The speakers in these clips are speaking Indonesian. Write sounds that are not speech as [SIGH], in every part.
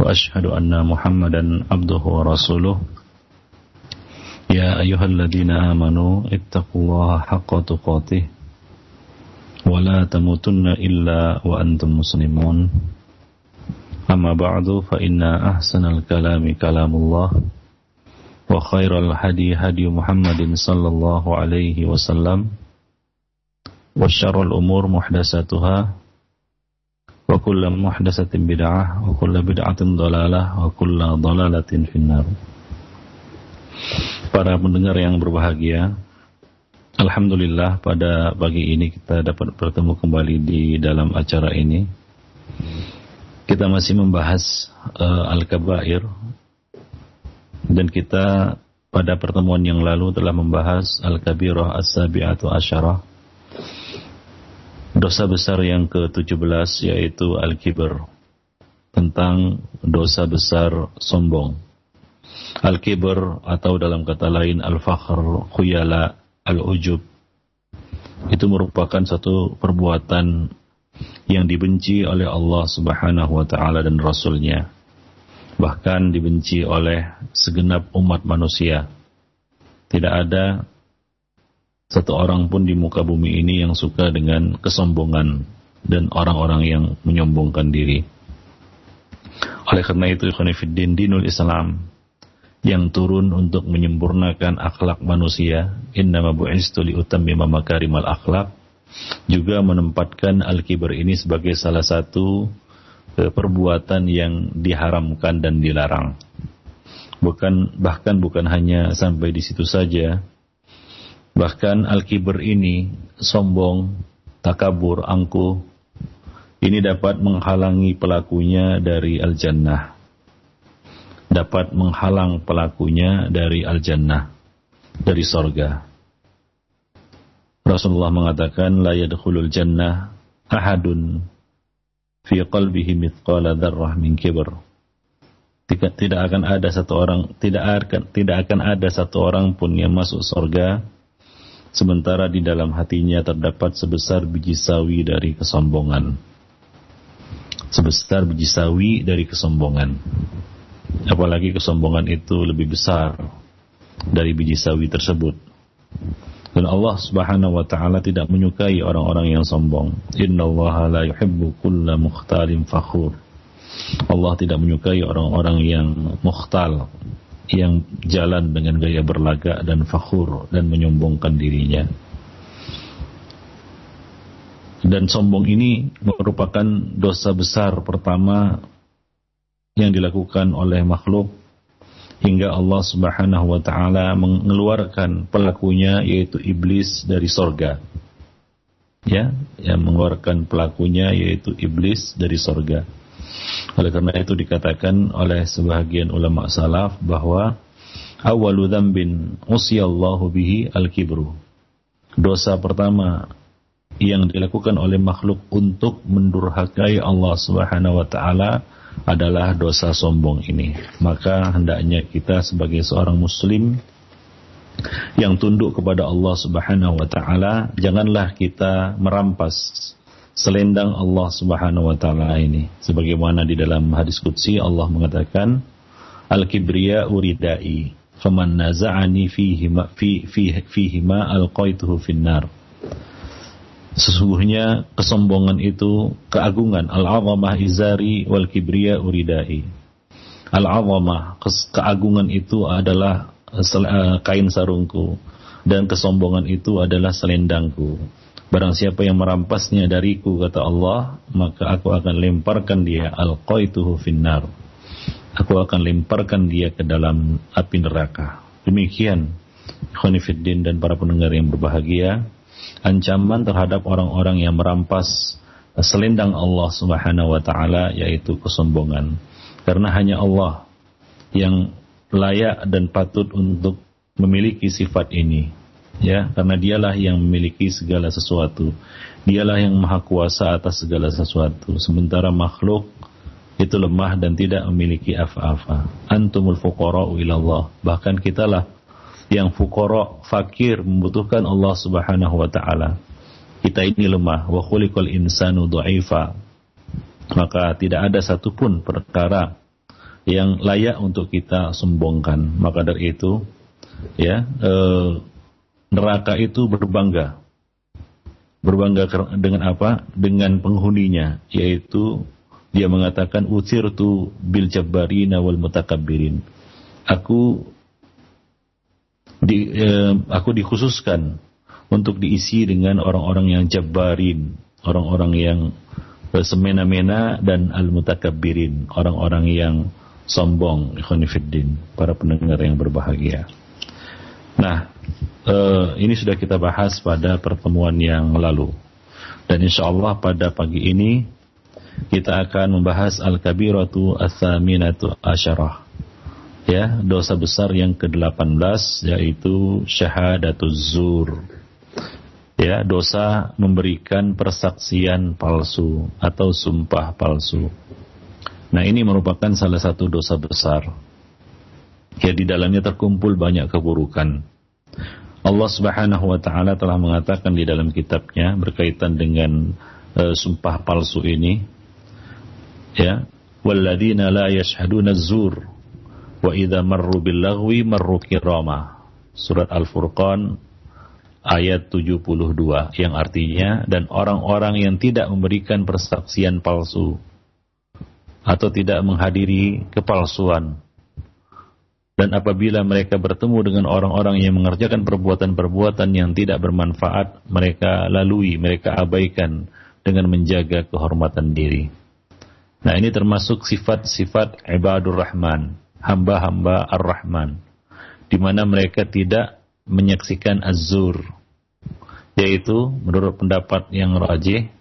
وأشهد أن محمدا عبده ورسوله يا أيها الذين آمنوا اتقوا الله حق تقاته ولا تموتن إلا وأنتم مسلمون أما بعد فإن أحسن الكلام كلام الله وخير الهدي هدي محمد صلى الله عليه وسلم وشر الأمور محدثاتها wa kullu muhdatsatin bid'ah wa kullu bid'atin dhalalah wa kullu dhalalatin finnar. Para pendengar yang berbahagia, alhamdulillah pada pagi ini kita dapat bertemu kembali di dalam acara ini. Kita masih membahas uh, Al-Kabair dan kita pada pertemuan yang lalu telah membahas Al-Kabirah As-Sabi'atu Asyarah dosa besar yang ke-17 yaitu al-kibr tentang dosa besar sombong. Al-kibr atau dalam kata lain al-fakhr, khuyala, al-ujub itu merupakan satu perbuatan yang dibenci oleh Allah Subhanahu wa taala dan rasulnya. Bahkan dibenci oleh segenap umat manusia. Tidak ada satu orang pun di muka bumi ini yang suka dengan kesombongan dan orang-orang yang menyombongkan diri. Oleh karena itu, Ikhwanifiddin Dinul Islam yang turun untuk menyempurnakan akhlak manusia, innama bu'istu liutammima makarimal akhlak, juga menempatkan al-kibr ini sebagai salah satu e, perbuatan yang diharamkan dan dilarang. Bukan bahkan bukan hanya sampai di situ saja, Bahkan al-kibr ini sombong, takabur, angkuh ini dapat menghalangi pelakunya dari al-jannah. Dapat menghalang pelakunya dari al-jannah, dari sorga. Rasulullah mengatakan, La yadkhulul jannah ahadun fi qalbihi mithqala dzarrah min kibr. Tidak, tidak akan ada satu orang tidak akan tidak akan ada satu orang pun yang masuk sorga sementara di dalam hatinya terdapat sebesar biji sawi dari kesombongan. Sebesar biji sawi dari kesombongan. Apalagi kesombongan itu lebih besar dari biji sawi tersebut. Dan Allah Subhanahu wa taala tidak menyukai orang-orang yang sombong. Innallaha la yuhibbu kulla mukhtalin fakhur. Allah tidak menyukai orang-orang yang mukhtal, yang jalan dengan gaya berlagak dan fakhur dan menyombongkan dirinya. Dan sombong ini merupakan dosa besar pertama yang dilakukan oleh makhluk hingga Allah Subhanahu wa taala mengeluarkan pelakunya yaitu iblis dari sorga. Ya, yang mengeluarkan pelakunya yaitu iblis dari sorga. Oleh karena itu dikatakan oleh sebahagian ulama salaf bahwa awalu dzambin usiyallahu bihi al-kibru. Dosa pertama yang dilakukan oleh makhluk untuk mendurhakai Allah Subhanahu wa taala adalah dosa sombong ini. Maka hendaknya kita sebagai seorang muslim yang tunduk kepada Allah Subhanahu wa taala, janganlah kita merampas selendang Allah Subhanahu wa taala ini. Sebagaimana di dalam hadis qudsi Allah mengatakan al-kibriya uridai faman naza'ani fihi ma fi fi fihi ma alqaituhu finnar. Sesungguhnya kesombongan itu keagungan al-'azamah izari wal kibriya uridai. Al-'azamah keagungan itu adalah eh, kain sarungku dan kesombongan itu adalah selendangku. Barang siapa yang merampasnya dariku kata Allah, maka aku akan lemparkan dia alqaituhu finnar. Aku akan lemparkan dia ke dalam api neraka. Demikian Khonifuddin dan para pendengar yang berbahagia, ancaman terhadap orang-orang yang merampas selendang Allah Subhanahu wa taala yaitu kesombongan. Karena hanya Allah yang layak dan patut untuk memiliki sifat ini ya karena dialah yang memiliki segala sesuatu. Dialah yang maha kuasa atas segala sesuatu. Sementara makhluk itu lemah dan tidak memiliki apa-apa. Antumul fuqara'u ilallah. Bahkan kitalah yang fuqara fakir membutuhkan Allah Subhanahu wa taala. Kita ini lemah. Wa khuliqal insanu dha'ifa maka tidak ada satupun perkara yang layak untuk kita sombongkan. Maka dari itu, ya e, neraka itu berbangga, berbangga dengan apa? Dengan penghuninya, yaitu dia mengatakan utir tu bil jabbarina wal mutakabbirin. Aku di, e, aku dikhususkan untuk diisi dengan orang-orang yang jabbarin, orang-orang yang semena-mena dan al-mutakabbirin, orang-orang yang sombong ikhwanifiddin para pendengar yang berbahagia nah eh, ini sudah kita bahas pada pertemuan yang lalu. Dan insya Allah pada pagi ini kita akan membahas al-kabiratu as-saminatu asyarah. Ya dosa besar yang ke-18 yaitu syahadatuz zur. Ya dosa memberikan persaksian palsu atau sumpah palsu. Nah ini merupakan salah satu dosa besar. Ya di dalamnya terkumpul banyak keburukan. Allah Subhanahu wa taala telah mengatakan di dalam kitabnya berkaitan dengan uh, sumpah palsu ini ya walladzina la yashhaduna zur wa idza marru bil lagwi marru kirama surat al-furqan ayat 72 yang artinya dan orang-orang yang tidak memberikan persaksian palsu atau tidak menghadiri kepalsuan. Dan apabila mereka bertemu dengan orang-orang yang mengerjakan perbuatan-perbuatan yang tidak bermanfaat, mereka lalui, mereka abaikan dengan menjaga kehormatan diri. Nah ini termasuk sifat-sifat ibadur rahman, hamba-hamba ar-rahman, di mana mereka tidak menyaksikan azur, yaitu menurut pendapat yang rajih,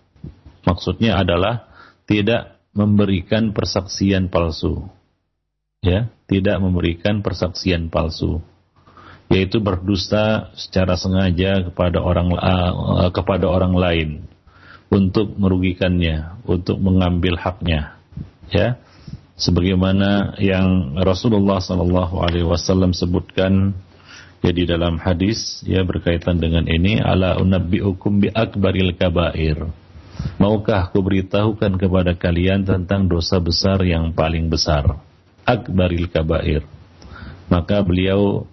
maksudnya adalah tidak memberikan persaksian palsu. Ya, tidak memberikan persaksian palsu. Yaitu berdusta secara sengaja kepada orang uh, kepada orang lain untuk merugikannya, untuk mengambil haknya. Ya. Sebagaimana yang Rasulullah sallallahu alaihi wasallam sebutkan ya di dalam hadis ya berkaitan dengan ini ala unabbiukum bi akbaril kabair Maukah aku beritahukan kepada kalian tentang dosa besar yang paling besar? Akbaril kabair. Maka beliau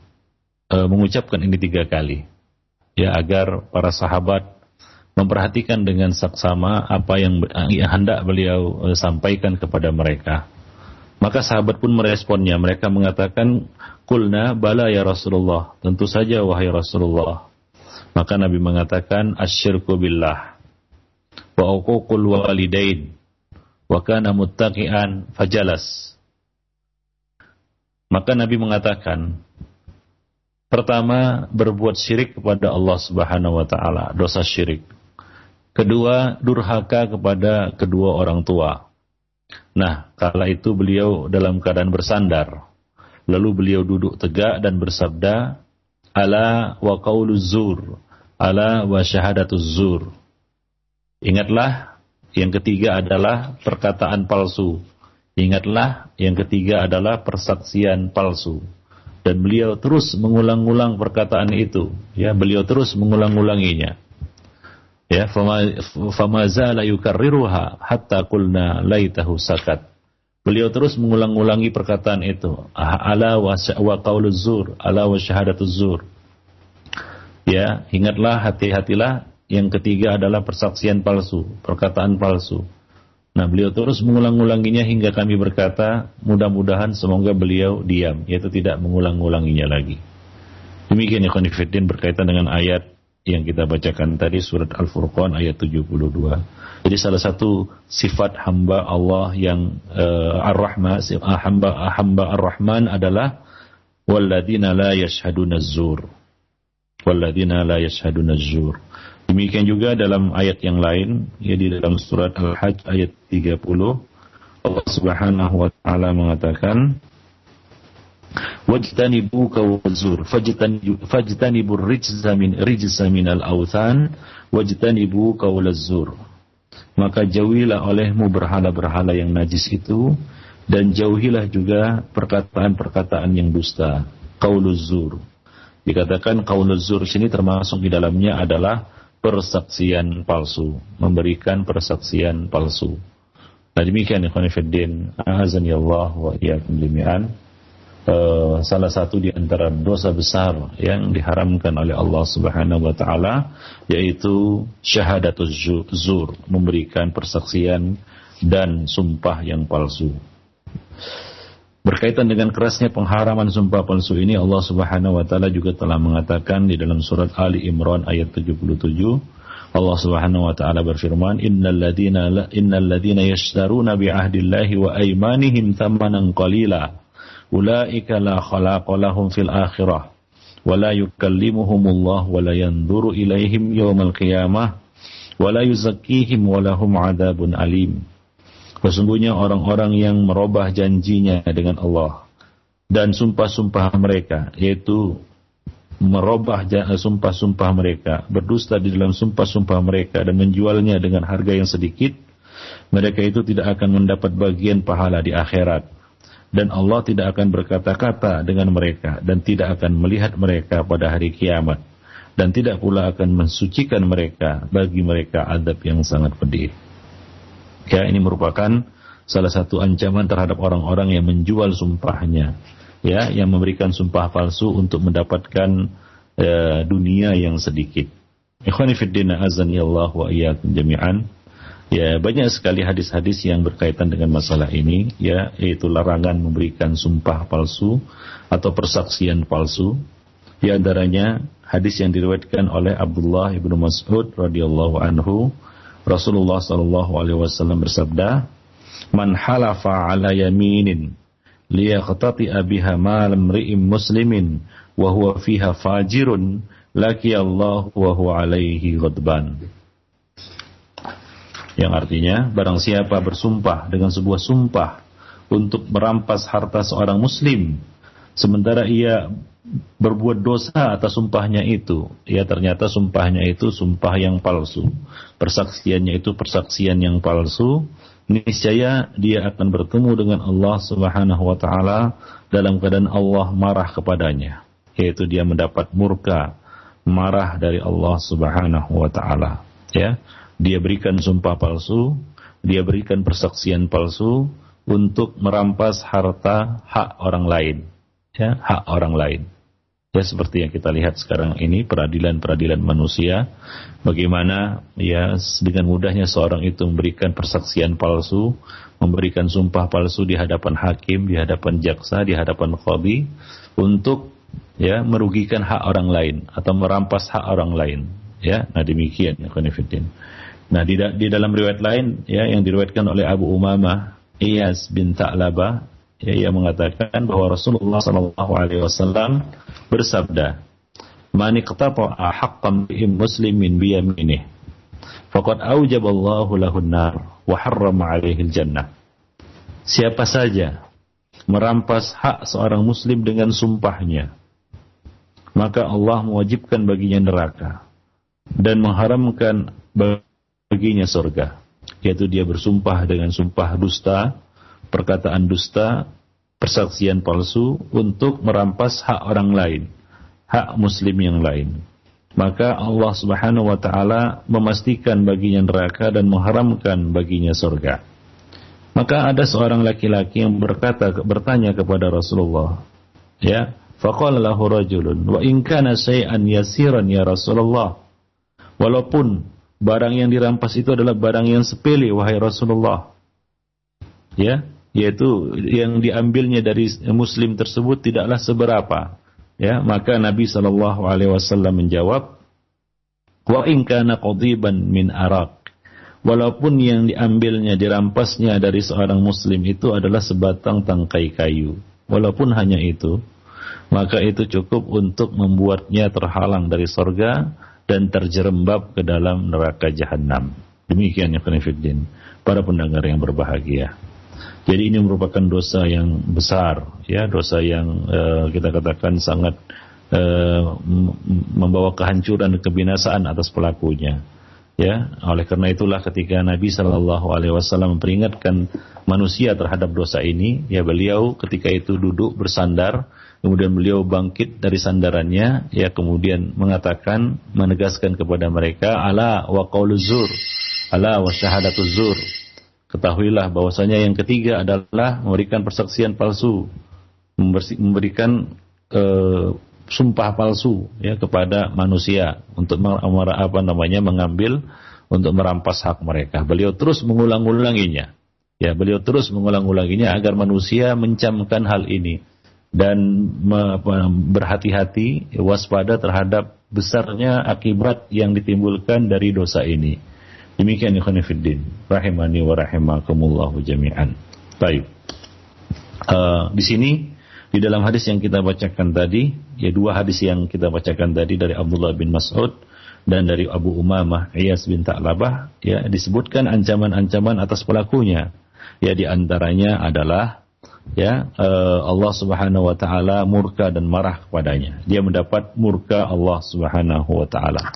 e, mengucapkan ini tiga kali. Ya agar para sahabat memperhatikan dengan saksama apa yang, yang hendak beliau e, sampaikan kepada mereka. Maka sahabat pun meresponnya. Mereka mengatakan, Kulna bala ya Rasulullah. Tentu saja wahai Rasulullah. Maka Nabi mengatakan, Asyirku billah wa uququl walidain wa kana muttaqian fajalas. Maka Nabi mengatakan, pertama berbuat syirik kepada Allah Subhanahu wa taala, dosa syirik. Kedua, durhaka kepada kedua orang tua. Nah, kala itu beliau dalam keadaan bersandar. Lalu beliau duduk tegak dan bersabda, Ala wa qauluz zur, ala wa syahadatuz zur. Ingatlah yang ketiga adalah perkataan palsu. Ingatlah yang ketiga adalah persaksian palsu. Dan beliau terus mengulang-ulang perkataan itu. Ya, beliau terus mengulang-ulanginya. Ya, fama zala yukarriruha hatta qulna laitahu sakat. Beliau terus mengulang-ulangi perkataan itu. Ala wa, wa qauluz zur, ala wa. Ya, ingatlah hati-hatilah yang ketiga adalah persaksian palsu, perkataan palsu. Nah, beliau terus mengulang-ulanginya hingga kami berkata, mudah-mudahan semoga beliau diam, yaitu tidak mengulang-ulanginya lagi. Demikian ya Khonifuddin berkaitan dengan ayat yang kita bacakan tadi surat Al-Furqan ayat 72. Jadi salah satu sifat hamba Allah yang uh, Ar-Rahman, hamba hamba Ar-Rahman adalah walladzina la yashhaduna zur. Walladzina la yashhaduna zur. Demikian juga dalam ayat yang lain, ya di dalam surat Al-Hajj ayat 30, Allah Subhanahu wa taala mengatakan, wajtanibu kawazur fajtanibu rijza min rijza wajtanibu maka jauhilah olehmu berhala-berhala yang najis itu dan jauhilah juga perkataan-perkataan yang dusta. Kauluzur. Dikatakan kauluzur sini termasuk di dalamnya adalah persaksian palsu memberikan persaksian palsu nah demikian ikhwan fillah azani Allah wa iyyakum uh, salah satu di antara dosa besar yang diharamkan oleh Allah Subhanahu wa taala yaitu syahadatuz zur, memberikan persaksian dan sumpah yang palsu. Berkaitan dengan kerasnya pengharaman sumpah palsu ini Allah Subhanahu wa taala juga telah mengatakan di dalam surat Ali Imran ayat 77 Allah Subhanahu wa taala berfirman innal ladzina innal ladzina yashtaruna bi wa aymanihim thamanan qalila ulaika la khalaqa lahum fil akhirah wa la yukallimuhumullah wa la yanzuru ilaihim yawmal qiyamah wa la yuzakkihim wa lahum adzabun alim Sesungguhnya orang-orang yang merubah janjinya dengan Allah dan sumpah-sumpah mereka yaitu merubah sumpah-sumpah mereka, berdusta di dalam sumpah-sumpah mereka dan menjualnya dengan harga yang sedikit, mereka itu tidak akan mendapat bagian pahala di akhirat dan Allah tidak akan berkata-kata dengan mereka dan tidak akan melihat mereka pada hari kiamat dan tidak pula akan mensucikan mereka bagi mereka adab yang sangat pedih. Ya, ini merupakan salah satu ancaman terhadap orang-orang yang menjual sumpahnya, ya, yang memberikan sumpah palsu untuk mendapatkan uh, dunia yang sedikit. Ikhwani fiddin azan Allah wa jami'an. Ya, banyak sekali hadis-hadis yang berkaitan dengan masalah ini, ya, yaitu larangan memberikan sumpah palsu atau persaksian palsu. Di antaranya hadis yang diriwayatkan oleh Abdullah ibnu Mas'ud radhiyallahu anhu, Rasulullah sallallahu alaihi wasallam bersabda, "Man halafa ala yaminin liyaqtati'a biha mal imri'in muslimin wa huwa fiha fajirun, laki Allah wa huwa alaihi ghadban." yang artinya barang siapa bersumpah dengan sebuah sumpah untuk merampas harta seorang muslim sementara ia berbuat dosa atas sumpahnya itu. Ya ternyata sumpahnya itu sumpah yang palsu. Persaksiannya itu persaksian yang palsu. Niscaya dia akan bertemu dengan Allah Subhanahu wa taala dalam keadaan Allah marah kepadanya yaitu dia mendapat murka marah dari Allah Subhanahu wa taala. Ya dia berikan sumpah palsu, dia berikan persaksian palsu untuk merampas harta hak orang lain, ya, hak orang lain. Ya seperti yang kita lihat sekarang ini peradilan-peradilan manusia bagaimana ya dengan mudahnya seorang itu memberikan persaksian palsu, memberikan sumpah palsu di hadapan hakim, di hadapan jaksa, di hadapan qadhi untuk ya merugikan hak orang lain atau merampas hak orang lain. Ya, nah demikian ya. Nah di, di dalam riwayat lain ya yang diriwayatkan oleh Abu Umamah Iyas bin Ta'labah ya, ia mengatakan bahwa Rasulullah Shallallahu Alaihi Wasallam bersabda, "Man iqtata'a haqqan muslimin bi yaminih, faqad aujaballahu lahun nar wa 'alaihi jannah." Siapa saja merampas hak seorang muslim dengan sumpahnya, maka Allah mewajibkan baginya neraka dan mengharamkan baginya surga yaitu dia bersumpah dengan sumpah dusta perkataan dusta persaksian palsu untuk merampas hak orang lain hak muslim yang lain. Maka Allah Subhanahu wa taala memastikan baginya neraka dan mengharamkan baginya surga. Maka ada seorang laki-laki yang berkata bertanya kepada Rasulullah ya faqala lahu rajulun wa in kana shay'an yasiran ya Rasulullah. Walaupun barang yang dirampas itu adalah barang yang sepele wahai Rasulullah. Ya, yaitu yang diambilnya dari muslim tersebut tidaklah seberapa. Ya, maka Nabi sallallahu alaihi wasallam menjawab, "Wa in kana qadiban min arak." Walaupun yang diambilnya dirampasnya dari seorang muslim itu adalah sebatang tangkai kayu, walaupun hanya itu, maka itu cukup untuk membuatnya terhalang dari sorga dan terjerembab ke dalam neraka jahanam. Demikian ya para pendengar yang berbahagia. Jadi ini merupakan dosa yang besar, ya dosa yang uh, kita katakan sangat uh, membawa kehancuran dan kebinasaan atas pelakunya. Ya, oleh karena itulah ketika Nabi Shallallahu Alaihi Wasallam memperingatkan manusia terhadap dosa ini, ya beliau ketika itu duduk bersandar, kemudian beliau bangkit dari sandarannya, ya kemudian mengatakan, menegaskan kepada mereka, ala wa zur, ala wa syahadatuz zur. Ketahuilah bahwasanya yang ketiga adalah memberikan persaksian palsu, memberikan uh, sumpah palsu ya kepada manusia untuk apa namanya mengambil untuk merampas hak mereka. Beliau terus mengulang-ulanginya. Ya, beliau terus mengulang-ulanginya agar manusia mencamkan hal ini dan berhati-hati waspada terhadap besarnya akibat yang ditimbulkan dari dosa ini. Demikian ikhwan fillah rahimani wa rahimakumullah jami'an. Baik. Uh, di sini di dalam hadis yang kita bacakan tadi, ya dua hadis yang kita bacakan tadi dari Abdullah bin Mas'ud dan dari Abu Umamah Iyas bin Ta'labah, ya disebutkan ancaman-ancaman atas pelakunya. Ya di antaranya adalah ya uh, Allah Subhanahu wa taala murka dan marah kepadanya. Dia mendapat murka Allah Subhanahu wa taala.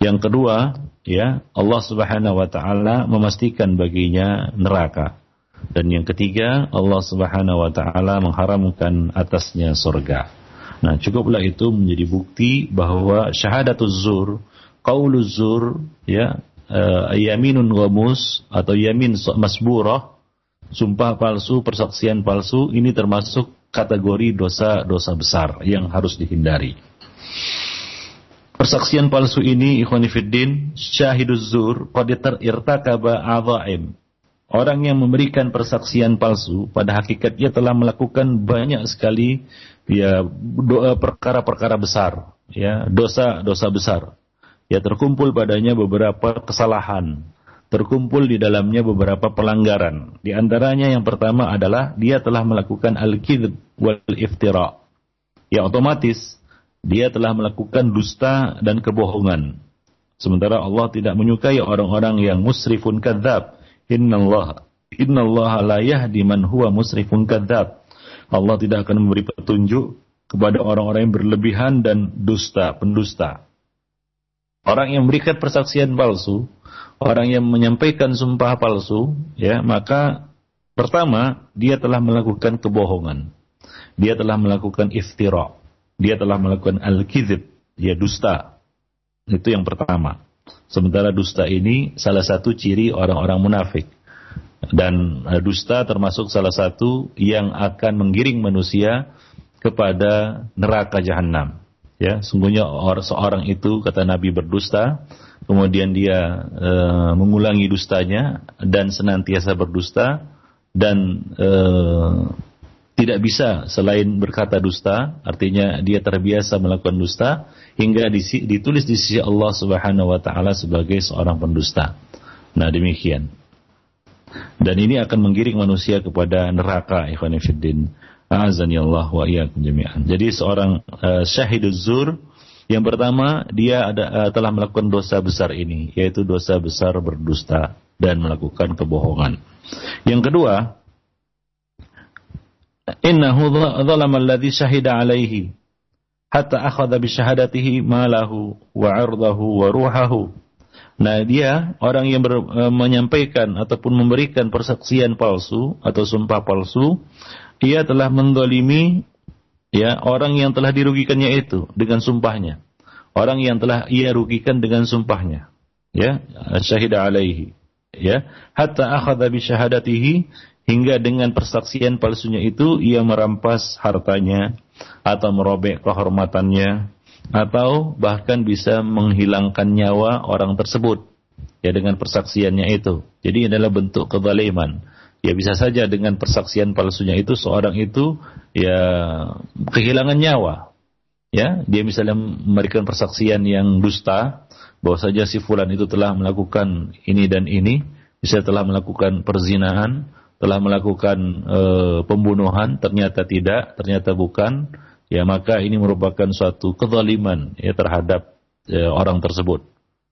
Yang kedua, ya Allah Subhanahu wa taala memastikan baginya neraka. Dan yang ketiga, Allah Subhanahu wa taala mengharamkan atasnya surga. Nah, cukuplah itu menjadi bukti bahwa syahadatuz zur, qauluz zur, ya, uh, yaminun ghamus atau yamin masburah, sumpah palsu, persaksian palsu ini termasuk kategori dosa-dosa besar yang harus dihindari. Persaksian palsu ini ikhwanifiddin syahiduz zur qad irtakaba adha'im Orang yang memberikan persaksian palsu pada hakikatnya telah melakukan banyak sekali ya perkara-perkara besar, ya dosa-dosa besar. Ya terkumpul padanya beberapa kesalahan, terkumpul di dalamnya beberapa pelanggaran. Di antaranya yang pertama adalah dia telah melakukan al-kidb wal iftira. Ya otomatis dia telah melakukan dusta dan kebohongan. Sementara Allah tidak menyukai orang-orang yang musrifun kadzab Innallaha innallaha la yahdi man huwa musrifun kadzab. Allah tidak akan memberi petunjuk kepada orang-orang yang berlebihan dan dusta, pendusta. Orang yang memberikan persaksian palsu, orang yang menyampaikan sumpah palsu, ya, maka pertama dia telah melakukan kebohongan. Dia telah melakukan iftira. Dia telah melakukan al-kizib, ya dusta. Itu yang pertama. Sementara dusta ini salah satu ciri orang-orang munafik. Dan eh, dusta termasuk salah satu yang akan menggiring manusia kepada neraka jahanam. Ya, sungguhnya seorang itu kata Nabi berdusta, kemudian dia e, mengulangi dustanya dan senantiasa berdusta dan e, tidak bisa selain berkata dusta, artinya dia terbiasa melakukan dusta hingga ditulis di sisi Allah Subhanahu wa taala sebagai seorang pendusta. Nah, demikian. Dan ini akan menggiring manusia kepada neraka ikhwan fillah. Azani Allah wa iyyakum jami'an. Jadi seorang uh, syahiduz zur yang pertama dia ada uh, telah melakukan dosa besar ini yaitu dosa besar berdusta dan melakukan kebohongan. Yang kedua, innahu dzalama alladhi syahida alaihi hatta akhadha bi syahadatihi malahu wa 'irdahu wa ruhahu Nah, dia orang yang ber, e, menyampaikan ataupun memberikan persaksian palsu atau sumpah palsu, ia telah mendolimi ya orang yang telah dirugikannya itu dengan sumpahnya. Orang yang telah ia rugikan dengan sumpahnya. Ya, syahida alaihi. Ya, hatta akhadha bi syahadatihi hingga dengan persaksian palsunya itu ia merampas hartanya atau merobek kehormatannya atau bahkan bisa menghilangkan nyawa orang tersebut ya dengan persaksiannya itu. Jadi ini adalah bentuk kezaliman. Ya bisa saja dengan persaksian palsunya itu seorang itu ya kehilangan nyawa. Ya, dia misalnya memberikan persaksian yang dusta bahwa saja si fulan itu telah melakukan ini dan ini, bisa telah melakukan perzinahan, telah melakukan e, pembunuhan, ternyata tidak, ternyata bukan ya maka ini merupakan suatu kezaliman ya terhadap ya, orang tersebut.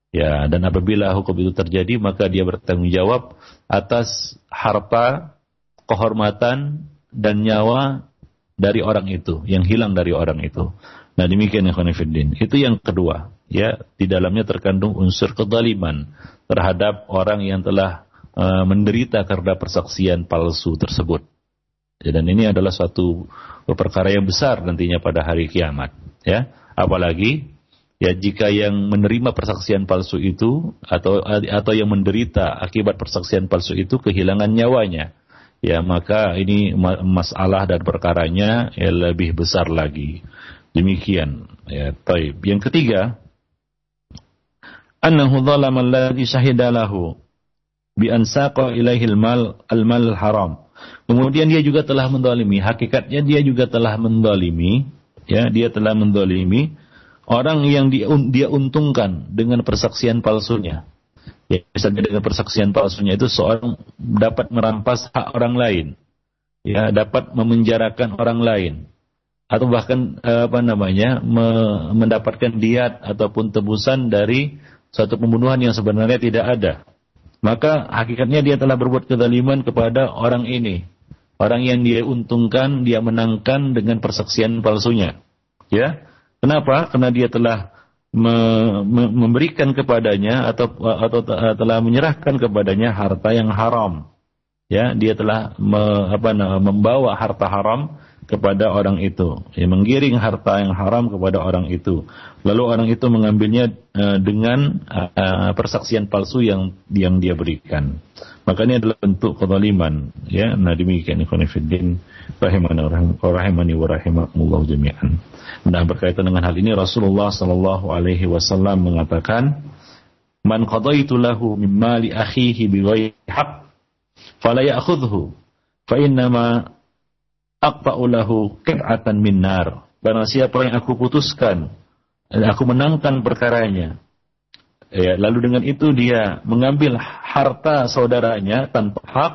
Ya, dan apabila hukum itu terjadi maka dia bertanggung jawab atas harta kehormatan dan nyawa dari orang itu, yang hilang dari orang itu. Nah demikian ya Khonifuddin. Itu yang kedua, ya di dalamnya terkandung unsur kezaliman terhadap orang yang telah uh, menderita karena persaksian palsu tersebut. Ya, dan ini adalah suatu perkara yang besar nantinya pada hari kiamat. Ya, apalagi ya jika yang menerima persaksian palsu itu atau atau yang menderita akibat persaksian palsu itu kehilangan nyawanya ya maka ini masalah dan perkaranya ya lebih besar lagi demikian ya taib yang ketiga annahu zalama alladhi syahida bi an saqa ilaihi al-mal al-mal haram kemudian dia juga telah mendolimi. Hakikatnya dia juga telah mendolimi. Ya dia telah mendolimi orang yang dia untungkan dengan persaksian palsunya. Ya, misalnya dengan persaksian palsunya itu seorang dapat merampas hak orang lain, ya dapat memenjarakan orang lain, atau bahkan eh, apa namanya me, mendapatkan diat ataupun tebusan dari suatu pembunuhan yang sebenarnya tidak ada. Maka hakikatnya dia telah berbuat kezaliman kepada orang ini. Orang yang dia untungkan, dia menangkan dengan persaksian palsunya. Ya, Kenapa? Karena dia telah me, me, memberikan kepadanya atau atau telah menyerahkan kepadanya harta yang haram. Ya, dia telah me, apa, membawa harta haram kepada orang itu, ya, menggiring harta yang haram kepada orang itu. Lalu orang itu mengambilnya uh, dengan uh, persaksian palsu yang yang dia berikan. Maka ini adalah bentuk kezaliman, ya. Nah demikian ikhwan fillah rahimani rahimani wa rahimakumullah jami'an. Nah berkaitan dengan hal ini Rasulullah Shallallahu Alaihi Wasallam mengatakan, "Man qadaitu lahu min mali akhihi bighairi haq, fala ya'khudhu, fa innama lahu qit'atan min nar." Barang siapa yang aku putuskan, aku menangkan perkaranya, ya, lalu dengan itu dia mengambil harta saudaranya tanpa hak,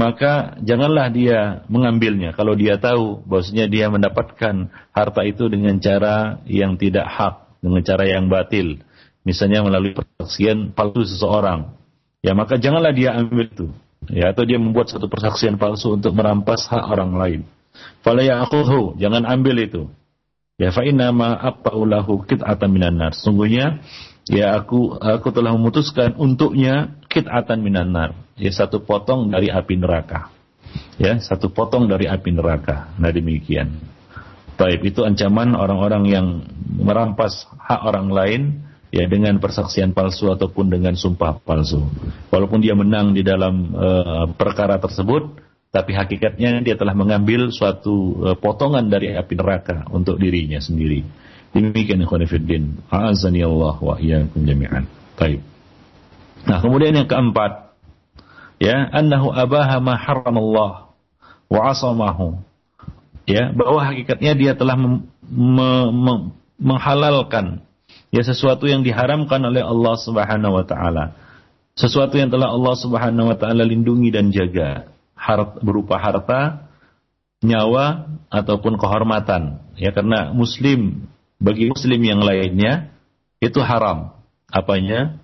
maka janganlah dia mengambilnya kalau dia tahu bahwasanya dia mendapatkan harta itu dengan cara yang tidak hak, dengan cara yang batil. Misalnya melalui persaksian palsu seseorang. Ya maka janganlah dia ambil itu. Ya atau dia membuat satu persaksian palsu untuk merampas hak orang lain. Fala ya'khudhu, jangan ambil itu. Ya fa inna ma aqta'u lahu qit'atan minan nar. Sungguhnya ya aku aku telah memutuskan untuknya qit'atan minan nar ya satu potong dari api neraka. Ya, satu potong dari api neraka. Nah demikian. Baik, itu ancaman orang-orang yang merampas hak orang lain ya dengan persaksian palsu ataupun dengan sumpah palsu. Walaupun dia menang di dalam uh, perkara tersebut, tapi hakikatnya dia telah mengambil suatu uh, potongan dari api neraka untuk dirinya sendiri. Demikian ikhwan fillah. A'azani Allah wa iyyakum jami'an. Baik. Nah, kemudian yang keempat, ya annahu abaha ma haramallah wa asamahu ya bahwa hakikatnya dia telah mem, me, me, menghalalkan ya sesuatu yang diharamkan oleh Allah Subhanahu wa taala. Sesuatu yang telah Allah Subhanahu wa taala lindungi dan jaga. Hart, berupa harta nyawa ataupun kehormatan. Ya karena muslim bagi muslim yang lainnya itu haram. Apanya?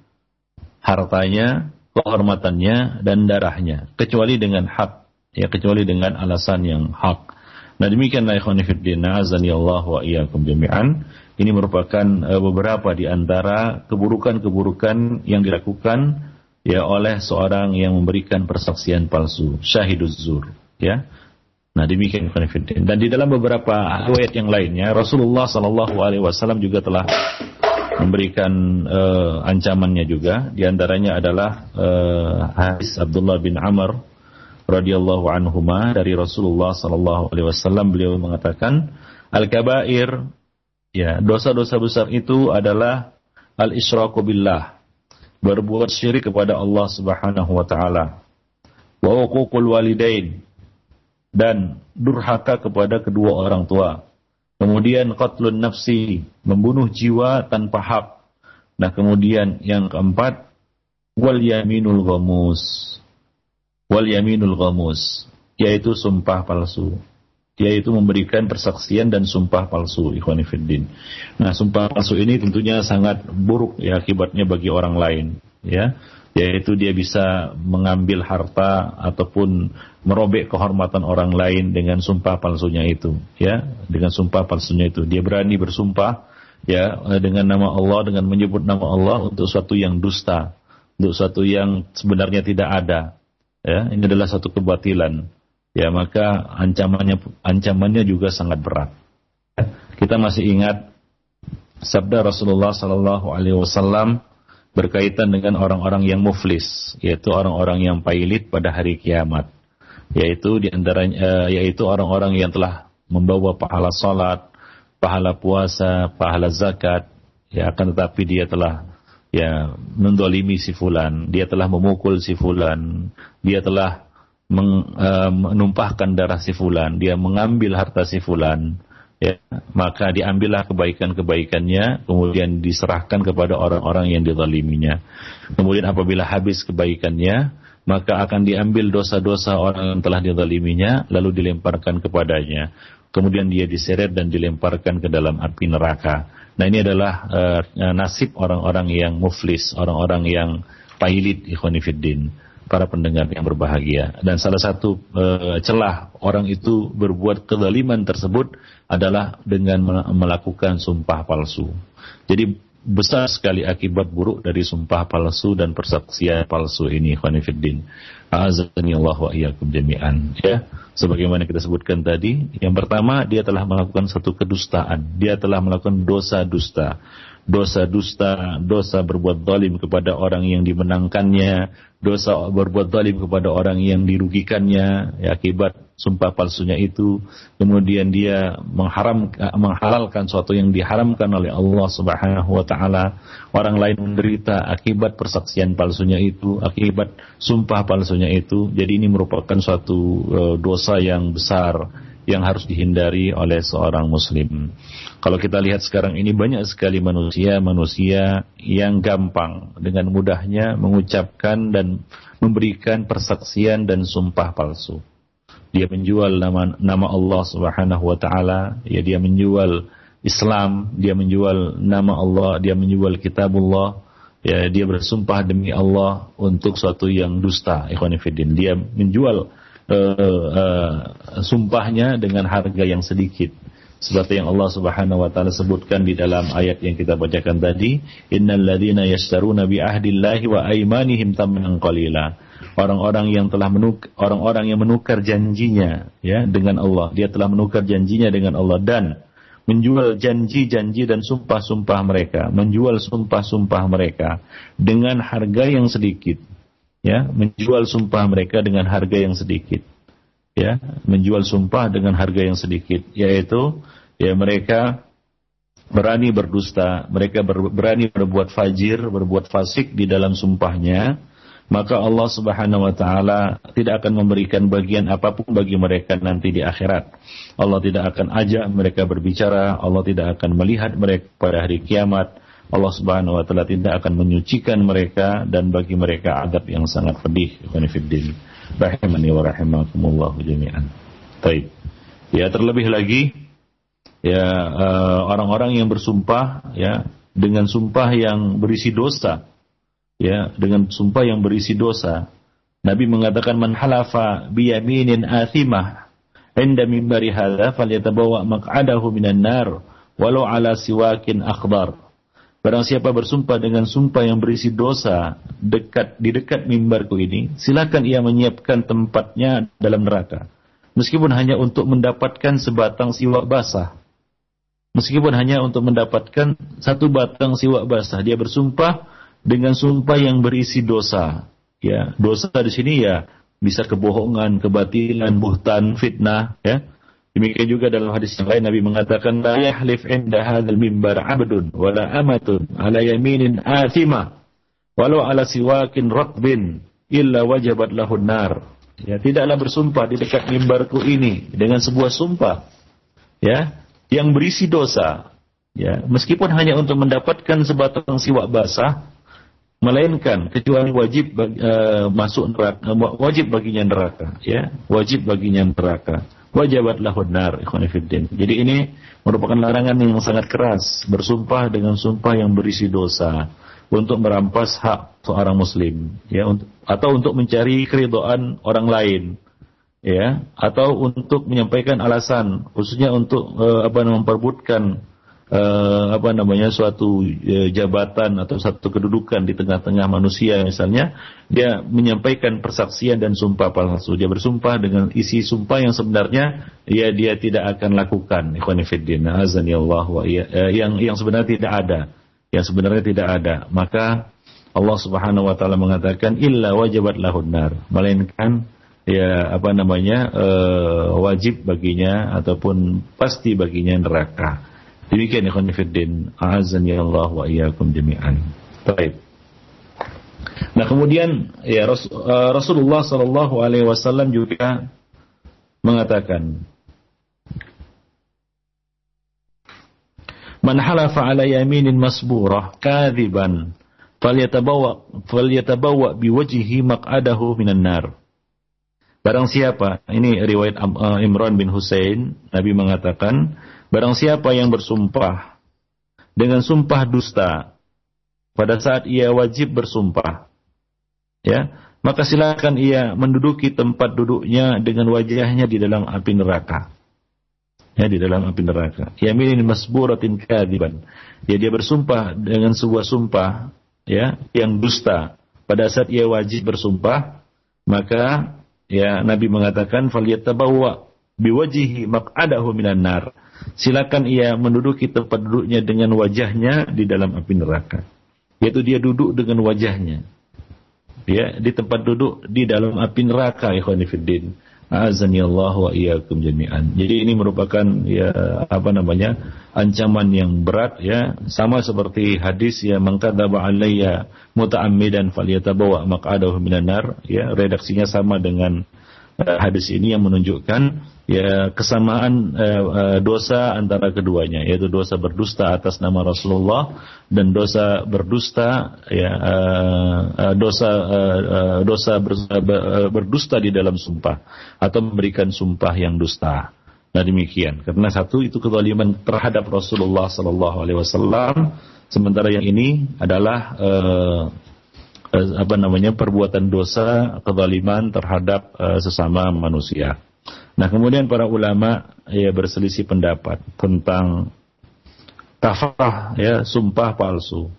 Hartanya kehormatannya dan darahnya. Kecuali dengan hak. Ya kecuali dengan alasan yang hak. Nah demikianlah ikhwan fillah Allah wa iyyakum jami'an. Ini merupakan uh, beberapa di antara keburukan-keburukan yang dilakukan ya oleh seorang yang memberikan persaksian palsu, syahiduz zur, ya. Nah demikian fillah. Dan di dalam beberapa riwayat yang lainnya Rasulullah sallallahu alaihi wasallam juga telah memberikan uh, ancamannya juga. Di antaranya adalah uh, hadis Abdullah bin Amr radhiyallahu anhuma dari Rasulullah sallallahu alaihi wasallam beliau mengatakan al-kabair ya dosa-dosa besar itu adalah al-isyraku billah berbuat syirik kepada Allah Subhanahu wa taala wa uququl walidain dan durhaka kepada kedua orang tua Kemudian qatlun nafsi, membunuh jiwa tanpa hak. Nah, kemudian yang keempat, wal yaminul ghamus. Wal yaminul ghamus, yaitu sumpah palsu. Yaitu memberikan persaksian dan sumpah palsu, fiddin. Nah, sumpah palsu ini tentunya sangat buruk ya akibatnya bagi orang lain, ya. yaitu dia bisa mengambil harta ataupun merobek kehormatan orang lain dengan sumpah palsunya itu ya dengan sumpah palsunya itu dia berani bersumpah ya dengan nama Allah dengan menyebut nama Allah untuk suatu yang dusta untuk suatu yang sebenarnya tidak ada ya ini adalah satu kebatilan ya maka ancamannya ancamannya juga sangat berat. Kita masih ingat sabda Rasulullah Sallallahu Alaihi Wasallam berkaitan dengan orang-orang yang muflis, yaitu orang-orang yang pailit pada hari kiamat, yaitu di antaranya eh, yaitu orang-orang yang telah membawa pahala salat, pahala puasa, pahala zakat, ya akan tetapi dia telah ya mendolimi si fulan, dia telah memukul si fulan, dia telah menumpahkan darah si fulan, dia mengambil harta si fulan, ya, maka diambillah kebaikan-kebaikannya, kemudian diserahkan kepada orang-orang yang dizaliminya. Kemudian apabila habis kebaikannya, maka akan diambil dosa-dosa orang yang telah dizaliminya, lalu dilemparkan kepadanya. Kemudian dia diseret dan dilemparkan ke dalam api neraka. Nah ini adalah uh, nasib orang-orang yang muflis, orang-orang yang pailit ikhwanifiddin para pendengar yang berbahagia. Dan salah satu e, celah orang itu berbuat kezaliman tersebut adalah dengan melakukan sumpah palsu. Jadi besar sekali akibat buruk dari sumpah palsu dan persaksian palsu ini khonifuddin. Allah wa iyyakum jami'an. Ya, sebagaimana kita sebutkan tadi, yang pertama dia telah melakukan satu kedustaan. Dia telah melakukan dosa dusta dosa dusta, dosa berbuat zalim kepada orang yang dimenangkannya, dosa berbuat zalim kepada orang yang dirugikannya. Ya, akibat sumpah palsunya itu, kemudian dia mengharam menghalalkan sesuatu yang diharamkan oleh Allah Subhanahu wa taala, orang lain menderita akibat persaksian palsunya itu, akibat sumpah palsunya itu. Jadi ini merupakan suatu uh, dosa yang besar yang harus dihindari oleh seorang muslim. Kalau kita lihat sekarang ini banyak sekali manusia-manusia yang gampang dengan mudahnya mengucapkan dan memberikan persaksian dan sumpah palsu. Dia menjual nama nama Allah Subhanahu wa taala, ya dia menjual Islam, dia menjual nama Allah, dia menjual kitabullah, ya dia bersumpah demi Allah untuk suatu yang dusta, ikhwan Dia menjual uh, uh, sumpahnya dengan harga yang sedikit. Seperti yang Allah Subhanahu wa taala sebutkan di dalam ayat yang kita bacakan tadi innal ladzina yashtaruna bi ahdillahi wa aymanihim tamanan qalila. Orang-orang yang telah menukar orang-orang yang menukar janjinya ya dengan Allah. Dia telah menukar janjinya dengan Allah dan menjual janji-janji dan sumpah-sumpah mereka menjual sumpah-sumpah mereka dengan harga yang sedikit ya menjual sumpah mereka dengan harga yang sedikit ya menjual sumpah dengan harga yang sedikit yaitu ya mereka berani berdusta mereka ber, berani berbuat fajir berbuat fasik di dalam sumpahnya maka Allah Subhanahu wa taala tidak akan memberikan bagian apa pun bagi mereka nanti di akhirat. Allah tidak akan ajak mereka berbicara, Allah tidak akan melihat mereka pada hari kiamat. Allah Subhanahu wa taala tidak akan menyucikan mereka dan bagi mereka adab yang sangat pedih. Khonifuddin. Rahimani wa rahimakumullah jami'an. Baik. Ya terlebih lagi ya eh, orang-orang uh, yang bersumpah ya dengan sumpah yang berisi dosa. Ya, dengan sumpah yang berisi dosa. Nabi mengatakan man halafa biyaminin athimah inda mimbari hadza falyatabawa maq'adahu minan nar walau ala siwakin akhdar Barang siapa bersumpah dengan sumpah yang berisi dosa dekat di dekat mimbarku ini, silakan ia menyiapkan tempatnya dalam neraka. Meskipun hanya untuk mendapatkan sebatang siwak basah. Meskipun hanya untuk mendapatkan satu batang siwak basah, dia bersumpah dengan sumpah yang berisi dosa. Ya, dosa di sini ya bisa kebohongan, kebatilan, buhtan, fitnah, ya Demikian juga dalam hadis yang lain Nabi mengatakan la yahlif inda hadzal mimbar 'abdun wala amatun ala yaminin walau ala siwakin ratbin illa wajabat lahun nar. Ya, tidaklah bersumpah di dekat mimbarku ini dengan sebuah sumpah ya yang berisi dosa ya meskipun hanya untuk mendapatkan sebatang siwak basah melainkan kecuali wajib uh, masuk neraka wajib baginya neraka ya wajib baginya neraka wajabat lahun nar Jadi ini merupakan larangan yang sangat keras, bersumpah dengan sumpah yang berisi dosa. untuk merampas hak seorang muslim ya atau untuk mencari keridhaan orang lain ya atau untuk menyampaikan alasan khususnya untuk uh, apa memperbutkan uh, apa namanya suatu uh, jabatan atau satu kedudukan di tengah-tengah manusia misalnya dia menyampaikan persaksian dan sumpah palsu. Dia bersumpah dengan isi sumpah yang sebenarnya ya dia tidak akan lakukan. Ikhwan fillah azan Allah wa iya, uh, yang yang sebenarnya tidak ada. Yang sebenarnya tidak ada. Maka Allah Subhanahu wa taala mengatakan illa wajibat lahun nar. Melainkan ya apa namanya uh, wajib baginya ataupun pasti baginya neraka Demikian ikhwan fiddin, ya Allah wa iyyakum jami'an. Baik. Nah, kemudian ya uh, Rasulullah sallallahu alaihi wasallam juga mengatakan Man halafa ala yaminin masburah kadhiban falyatabawa falyatabawa biwajhihi maq'adahu minan nar. Barang siapa, ini riwayat uh, Imran bin Husain, Nabi mengatakan, Barang siapa yang bersumpah dengan sumpah dusta pada saat ia wajib bersumpah, ya, maka silakan ia menduduki tempat duduknya dengan wajahnya di dalam api neraka. Ya, di dalam api neraka. Yaminin masburatin kadiban. Ya, dia bersumpah dengan sebuah sumpah, ya, yang dusta. Pada saat ia wajib bersumpah, maka ya Nabi mengatakan falyatabawwa biwajihi maq'adahu minan nar silakan ia menduduki tempat duduknya dengan wajahnya di dalam api neraka. Yaitu dia duduk dengan wajahnya. Ya, di tempat duduk di dalam api neraka ikhwanifiddin. Azani Allah wa iyyakum jami'an. Jadi ini merupakan ya apa namanya? ancaman yang berat ya, sama seperti hadis ya mengkadzaba alayya muta'ammidan falyatabawa maq'adahu minan nar ya, redaksinya sama dengan uh, hadis ini yang menunjukkan ya kesamaan eh, eh, dosa antara keduanya yaitu dosa berdusta atas nama Rasulullah dan dosa berdusta ya eh, eh dosa eh, eh dosa ber, eh, berdusta di dalam sumpah atau memberikan sumpah yang dusta. Nah demikian karena satu itu kezaliman terhadap Rasulullah Sallallahu Alaihi Wasallam sementara yang ini adalah eh, apa namanya perbuatan dosa kezaliman terhadap uh, sesama manusia. Nah, kemudian para ulama ya berselisih pendapat tentang kafarah ya sumpah palsu.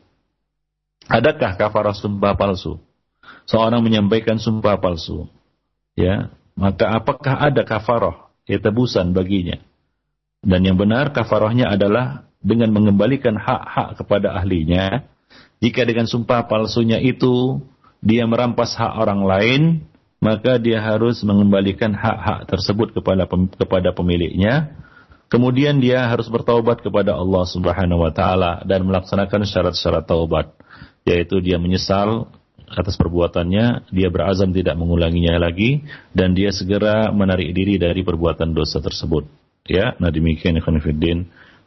Adakah kafarah sumpah palsu? Seorang menyampaikan sumpah palsu. Ya, maka apakah ada kafarah ya tebusan baginya? Dan yang benar kafarahnya adalah dengan mengembalikan hak-hak kepada ahlinya. Jika dengan sumpah palsunya itu dia merampas hak orang lain, maka dia harus mengembalikan hak-hak tersebut kepada kepada pemiliknya. Kemudian dia harus bertaubat kepada Allah Subhanahu wa taala dan melaksanakan syarat-syarat taubat, yaitu dia menyesal atas perbuatannya, dia berazam tidak mengulanginya lagi dan dia segera menarik diri dari perbuatan dosa tersebut. Ya, nah demikian ikhwan.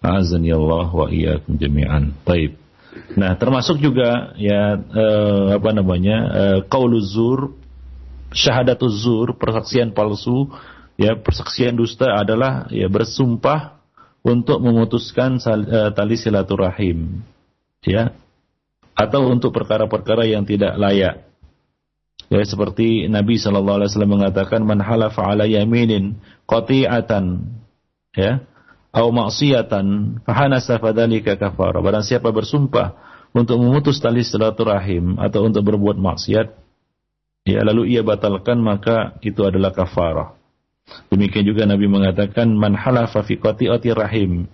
Azan ya Allah wa iyyakum jami'an. Baik. Nah, termasuk juga ya eh, apa namanya? Eh, zur syahadatul zur, persaksian palsu, ya persaksian dusta adalah ya bersumpah untuk memutuskan uh, tali silaturahim, ya, atau untuk perkara-perkara yang tidak layak. Ya seperti Nabi Wasallam mengatakan, man halafa ala yaminin qati'atan, ya, atau maksiatan, fahanasa fadalika kafara. Barang siapa bersumpah untuk memutus tali silaturahim atau untuk berbuat maksiat, ya lalu ia batalkan maka itu adalah kafarah. Demikian juga Nabi mengatakan man halafa fi qati'ati rahim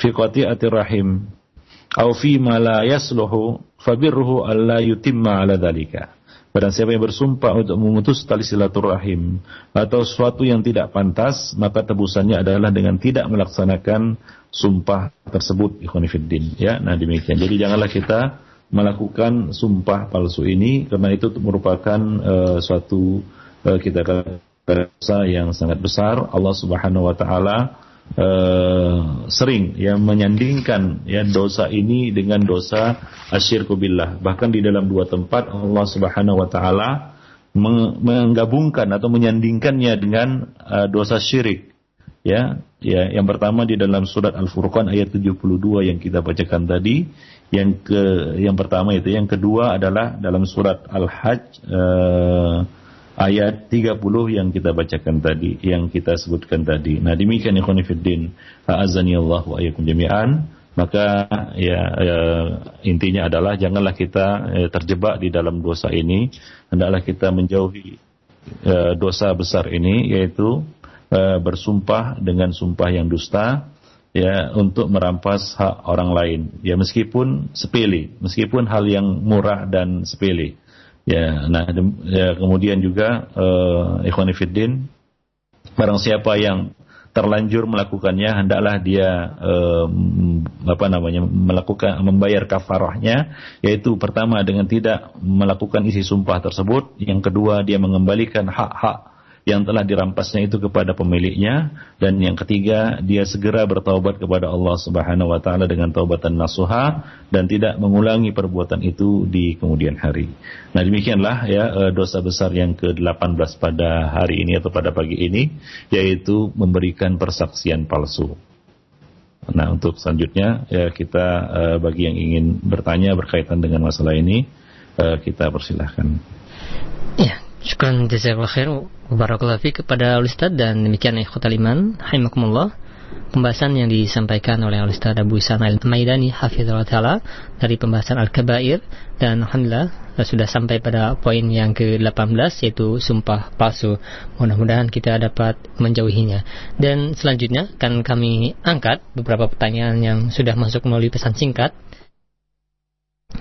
fi qati'ati rahim au fi ma la yasluhu fabirruhu alla yutimma ala dhalika. Siapa yang bersumpah untuk memutus tali silaturahim atau sesuatu yang tidak pantas, maka tebusannya adalah dengan tidak melaksanakan sumpah tersebut ikhwanifiddin. Ya, nah demikian. Jadi janganlah kita melakukan sumpah palsu ini karena itu merupakan uh, suatu uh, kita dosa yang sangat besar. Allah Subhanahu wa taala uh, sering ya menyandingkan ya dosa ini dengan dosa asyirku billah. Bahkan di dalam dua tempat Allah Subhanahu wa taala menggabungkan atau menyandingkannya dengan uh, dosa syirik ya Ya, yang pertama di dalam surat Al-Furqan ayat 72 yang kita bacakan tadi. Yang ke yang pertama itu, yang kedua adalah dalam surat Al-Hajj uh, ayat 30 yang kita bacakan tadi, yang kita sebutkan tadi. Nah, demikian ikhwan fillah, azani Allah wa ayyakum jami'an. Maka ya, ya intinya adalah janganlah kita ya, terjebak di dalam dosa ini, hendaklah kita menjauhi ya, dosa besar ini yaitu uh, bersumpah dengan sumpah yang dusta ya untuk merampas hak orang lain. Ya meskipun sepele meskipun hal yang murah dan sepele. Ya nah ya, kemudian juga uh, ikhwan fiddin barang siapa yang terlanjur melakukannya hendaklah dia um, apa namanya melakukan membayar kafarahnya yaitu pertama dengan tidak melakukan isi sumpah tersebut. Yang kedua dia mengembalikan hak-hak yang telah dirampasnya itu kepada pemiliknya dan yang ketiga dia segera bertaubat kepada Allah Subhanahu wa taala dengan taubatan nasuha dan tidak mengulangi perbuatan itu di kemudian hari. Nah, demikianlah ya eh, dosa besar yang ke-18 pada hari ini atau pada pagi ini yaitu memberikan persaksian palsu. Nah, untuk selanjutnya ya kita eh, bagi yang ingin bertanya berkaitan dengan masalah ini eh, kita persilahkan. Ya, Syukran jazakallah khair Barakallahu fiqh kepada Ustaz dan demikian ikhwatal iman Hayimakumullah Pembahasan yang disampaikan oleh Ustaz Abu Isan Al-Maidani Hafizullah Ta'ala Dari pembahasan Al-Kabair. Dan Alhamdulillah sudah sampai pada poin yang ke-18 Yaitu sumpah palsu. Mudah-mudahan kita dapat menjauhinya. Dan selanjutnya akan kami angkat Beberapa pertanyaan yang sudah masuk melalui pesan singkat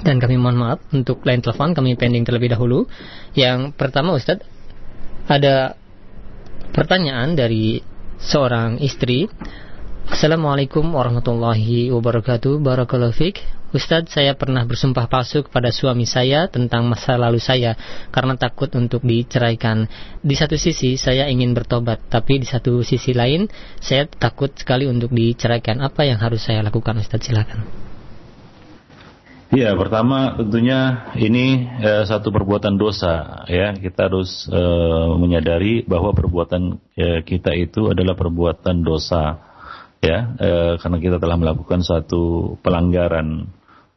dan kami mohon maaf untuk line telepon kami pending terlebih dahulu. Yang pertama Ustadz, ada pertanyaan dari seorang istri. Assalamualaikum warahmatullahi wabarakatuh. Barakallahu. Ustadz, saya pernah bersumpah palsu kepada suami saya tentang masa lalu saya karena takut untuk diceraikan. Di satu sisi, saya ingin bertobat, tapi di satu sisi lain, saya takut sekali untuk diceraikan. Apa yang harus saya lakukan, Ustadz? Silakan. Ya, pertama tentunya ini eh, satu perbuatan dosa ya. Kita harus eh, menyadari bahwa perbuatan eh, kita itu adalah perbuatan dosa ya, eh, karena kita telah melakukan suatu pelanggaran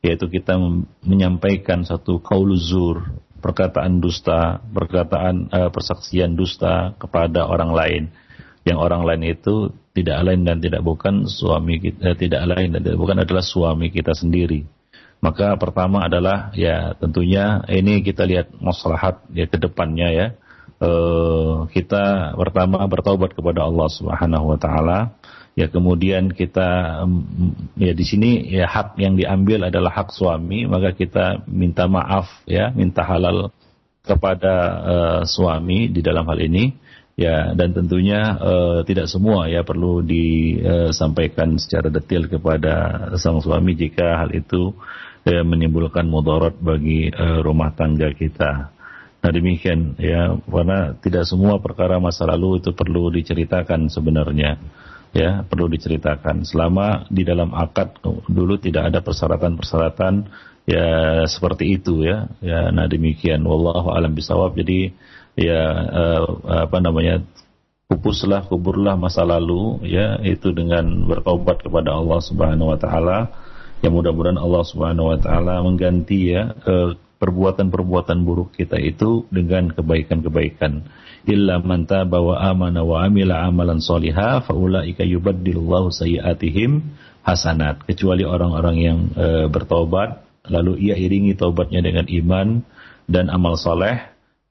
yaitu kita menyampaikan satu kauluzur, perkataan dusta, perkataan eh, persaksian dusta kepada orang lain. Yang orang lain itu tidak lain dan tidak bukan suami kita, eh, tidak lain dan tidak bukan adalah suami kita sendiri maka pertama adalah ya tentunya ini kita lihat maslahat ya ke depannya ya. E, kita pertama bertaubat kepada Allah Subhanahu wa taala. Ya kemudian kita ya di sini ya hak yang diambil adalah hak suami, maka kita minta maaf ya, minta halal kepada uh, suami di dalam hal ini ya dan tentunya uh, tidak semua ya perlu disampaikan secara detail kepada sang suami jika hal itu ya, menimbulkan mudarat bagi uh, rumah tangga kita. Nah demikian ya karena tidak semua perkara masa lalu itu perlu diceritakan sebenarnya ya perlu diceritakan. Selama di dalam akad dulu tidak ada persyaratan-persyaratan ya seperti itu ya. Ya nah demikian. Wallahu alam bisawab jadi ya uh, apa namanya pupuslah kuburlah masa lalu ya itu dengan bertobat kepada Allah Subhanahu wa taala Ya mudah-mudahan Allah Subhanahu wa taala mengganti ya perbuatan-perbuatan buruk kita itu dengan kebaikan-kebaikan. Illa man taba wa amana wa amila amalan soliha faulaika yubaddilullahu sayiatihim hasanat. Kecuali orang-orang yang e, bertobat lalu ia iringi taubatnya dengan iman dan amal soleh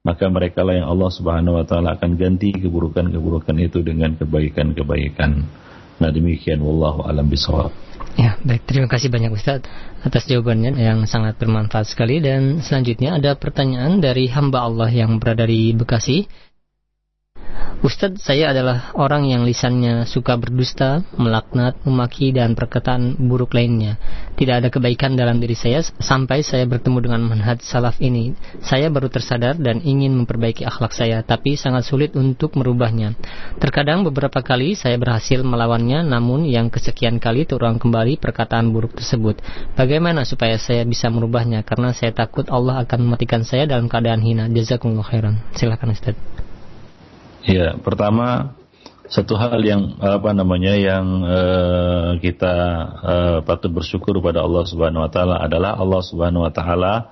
maka mereka lah yang Allah Subhanahu wa taala akan ganti keburukan-keburukan itu dengan kebaikan-kebaikan. Nah demikian wallahu alam bisawab. Ya, baik. Terima kasih banyak Ustaz atas jawabannya yang sangat bermanfaat sekali. Dan selanjutnya ada pertanyaan dari hamba Allah yang berada di Bekasi. Ustadz, saya adalah orang yang lisannya suka berdusta, melaknat, memaki, dan perkataan buruk lainnya. Tidak ada kebaikan dalam diri saya sampai saya bertemu dengan manhaj salaf ini. Saya baru tersadar dan ingin memperbaiki akhlak saya, tapi sangat sulit untuk merubahnya. Terkadang beberapa kali saya berhasil melawannya, namun yang kesekian kali terulang kembali perkataan buruk tersebut. Bagaimana supaya saya bisa merubahnya? Karena saya takut Allah akan mematikan saya dalam keadaan hina. Jazakumullah khairan. Silakan Ustaz. Ya, pertama Satu hal yang apa namanya yang uh, kita uh, patut bersyukur kepada Allah Subhanahu wa taala adalah Allah Subhanahu wa taala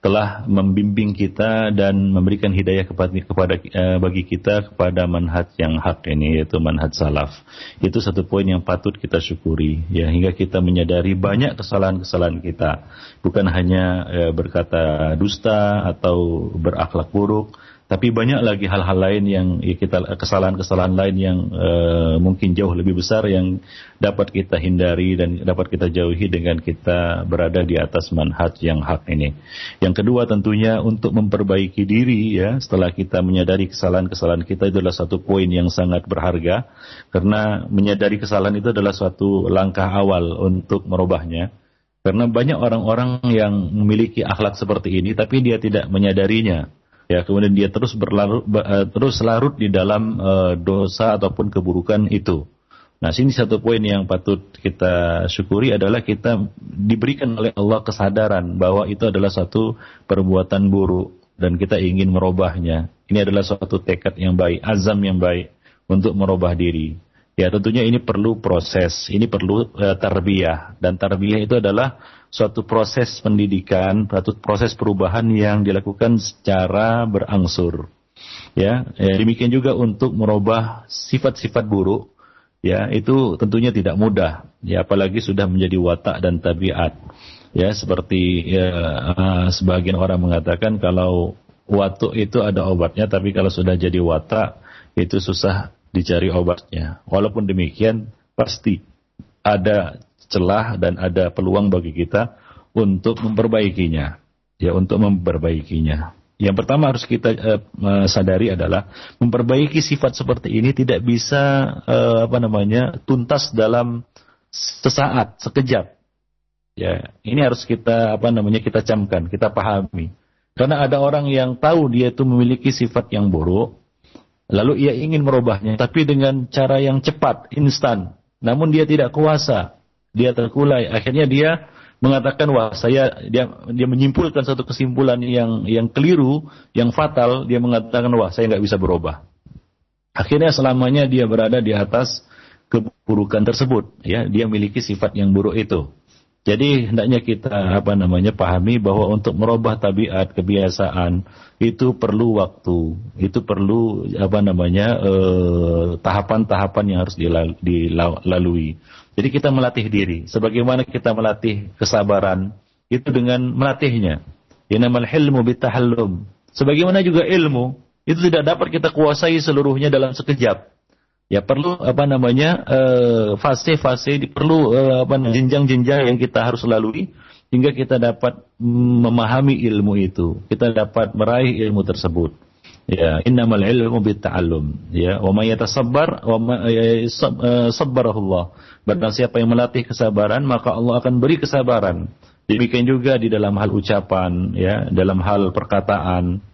telah membimbing kita dan memberikan hidayah kepada, kepada uh, bagi kita kepada manhaj yang hak ini yaitu manhaj salaf. Itu satu poin yang patut kita syukuri ya hingga kita menyadari banyak kesalahan-kesalahan kita. Bukan hanya uh, berkata dusta atau berakhlak buruk, tapi banyak lagi hal-hal lain yang ya, kita kesalahan-kesalahan lain yang uh, mungkin jauh lebih besar yang dapat kita hindari dan dapat kita jauhi dengan kita berada di atas manhaj yang hak ini. Yang kedua tentunya untuk memperbaiki diri ya setelah kita menyadari kesalahan-kesalahan kita itu adalah satu poin yang sangat berharga karena menyadari kesalahan itu adalah suatu langkah awal untuk merubahnya. Karena banyak orang-orang yang memiliki akhlak seperti ini tapi dia tidak menyadarinya ya kemudian dia terus berlarut uh, terus larut di dalam uh, dosa ataupun keburukan itu. Nah, sini satu poin yang patut kita syukuri adalah kita diberikan oleh Allah kesadaran bahwa itu adalah satu perbuatan buruk dan kita ingin merubahnya. Ini adalah suatu tekad yang baik, azam yang baik untuk merubah diri. Ya, tentunya ini perlu proses, ini perlu uh, tarbiyah dan tarbiyah itu adalah suatu proses pendidikan, suatu proses perubahan yang dilakukan secara berangsur. Ya, ya demikian juga untuk merubah sifat-sifat buruk, ya itu tentunya tidak mudah. Ya, apalagi sudah menjadi watak dan tabiat. Ya, seperti ya, uh, sebagian orang mengatakan kalau watuk itu ada obatnya, tapi kalau sudah jadi watak itu susah dicari obatnya. Walaupun demikian, pasti ada celah dan ada peluang bagi kita untuk memperbaikinya. Ya, untuk memperbaikinya. Yang pertama harus kita uh, sadari adalah memperbaiki sifat seperti ini tidak bisa uh, apa namanya tuntas dalam sesaat, sekejap. Ya, ini harus kita apa namanya kita camkan, kita pahami. Karena ada orang yang tahu dia itu memiliki sifat yang buruk, lalu ia ingin merubahnya, tapi dengan cara yang cepat, instan. Namun dia tidak kuasa dia terkulai. Akhirnya dia mengatakan wah saya dia dia menyimpulkan satu kesimpulan yang yang keliru, yang fatal. Dia mengatakan wah saya nggak bisa berubah. Akhirnya selamanya dia berada di atas keburukan tersebut. Ya, dia memiliki sifat yang buruk itu. Jadi hendaknya kita apa namanya pahami bahwa untuk merubah tabiat kebiasaan itu perlu waktu, itu perlu apa namanya eh, tahapan-tahapan yang harus dilalui. Jadi kita melatih diri. Sebagaimana kita melatih kesabaran, itu dengan melatihnya. Inamal hilmu bitahallum. Sebagaimana juga ilmu, itu tidak dapat kita kuasai seluruhnya dalam sekejap. Ya perlu apa namanya eh, fase-fase, uh, perlu uh, apa jenjang-jenjang yang kita harus lalui hingga kita dapat memahami ilmu itu, kita dapat meraih ilmu tersebut. Ya, innamal ilmu bitta'allum. Ya, wa may yatasabbar wa may ya, eh, sabbarahullah. Barang siapa yang melatih kesabaran, maka Allah akan beri kesabaran. Demikian juga di dalam hal ucapan, ya, dalam hal perkataan.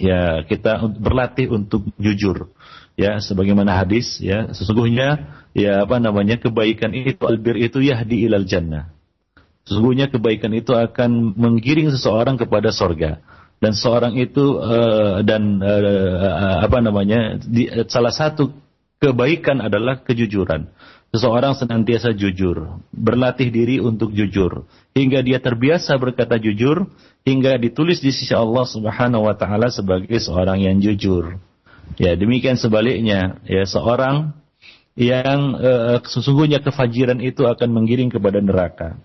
Ya, kita berlatih untuk jujur. Ya, sebagaimana hadis, ya, sesungguhnya ya apa namanya kebaikan itu albir itu yahdi ilal jannah. Sesungguhnya kebaikan itu akan menggiring seseorang kepada sorga dan seorang itu uh, dan uh, apa namanya di, salah satu kebaikan adalah kejujuran. Seseorang senantiasa jujur, berlatih diri untuk jujur hingga dia terbiasa berkata jujur hingga ditulis di sisi Allah Subhanahu wa taala sebagai seorang yang jujur. Ya, demikian sebaliknya, ya seorang yang uh, sesungguhnya kefajiran itu akan menggiring kepada neraka.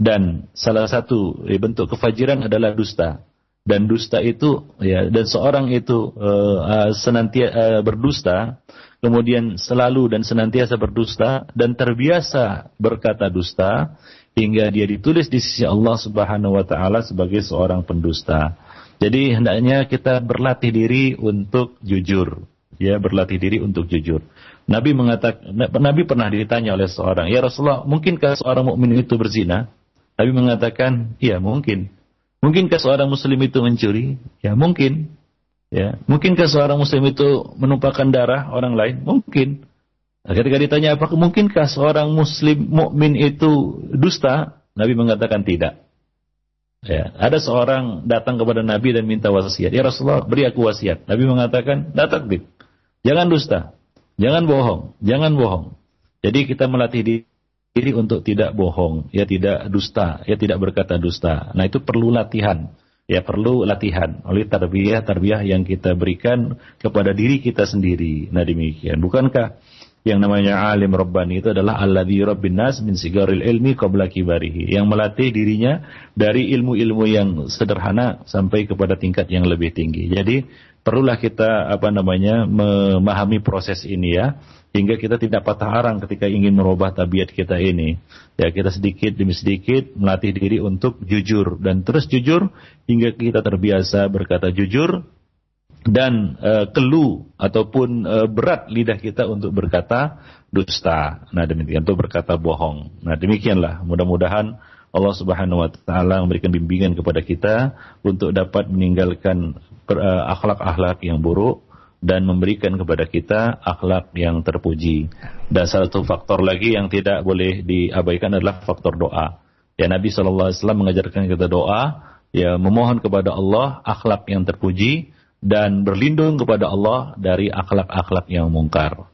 Dan salah satu bentuk kefajiran adalah dusta dan dusta itu ya dan seorang itu uh, senantiasa uh, berdusta kemudian selalu dan senantiasa berdusta dan terbiasa berkata dusta hingga dia ditulis di sisi Allah Subhanahu wa taala sebagai seorang pendusta. Jadi hendaknya kita berlatih diri untuk jujur, ya berlatih diri untuk jujur. Nabi mengatakan Nabi pernah ditanya oleh seorang, "Ya Rasulullah, mungkinkah seorang mukmin itu berzina?" Nabi mengatakan, "Iya, mungkin." Mungkinkah seorang muslim itu mencuri? Ya mungkin. Ya, mungkinkah seorang muslim itu menumpahkan darah orang lain? Mungkin. Nah, ketika ditanya apakah mungkinkah seorang muslim mukmin itu dusta? Nabi mengatakan tidak. Ya, ada seorang datang kepada Nabi dan minta wasiat. Ya Rasulullah, beri aku wasiat. Nabi mengatakan, datang Jangan dusta. Jangan bohong, jangan bohong. Jadi kita melatih diri untuk tidak bohong, ya tidak dusta, ya tidak berkata dusta. Nah itu perlu latihan, ya perlu latihan oleh tarbiyah tarbiyah yang kita berikan kepada diri kita sendiri. Nah demikian. Bukankah yang namanya alim rabbani itu adalah alladzi rabbin nas min sigaril ilmi qabla kibarihi yang melatih dirinya dari ilmu-ilmu yang sederhana sampai kepada tingkat yang lebih tinggi. Jadi perlulah kita apa namanya memahami proses ini ya hingga kita tidak patah arang ketika ingin merubah tabiat kita ini. Ya kita sedikit demi sedikit melatih diri untuk jujur dan terus jujur hingga kita terbiasa berkata jujur dan uh, kelu ataupun uh, berat lidah kita untuk berkata dusta. Nah demikian untuk berkata bohong. Nah demikianlah mudah-mudahan Allah Subhanahu wa taala memberikan bimbingan kepada kita untuk dapat meninggalkan uh, akhlak-akhlak yang buruk dan memberikan kepada kita akhlak yang terpuji. Dan satu faktor lagi yang tidak boleh diabaikan adalah faktor doa. Ya Nabi SAW mengajarkan kita doa, ya memohon kepada Allah akhlak yang terpuji, dan berlindung kepada Allah dari akhlak-akhlak yang mungkar.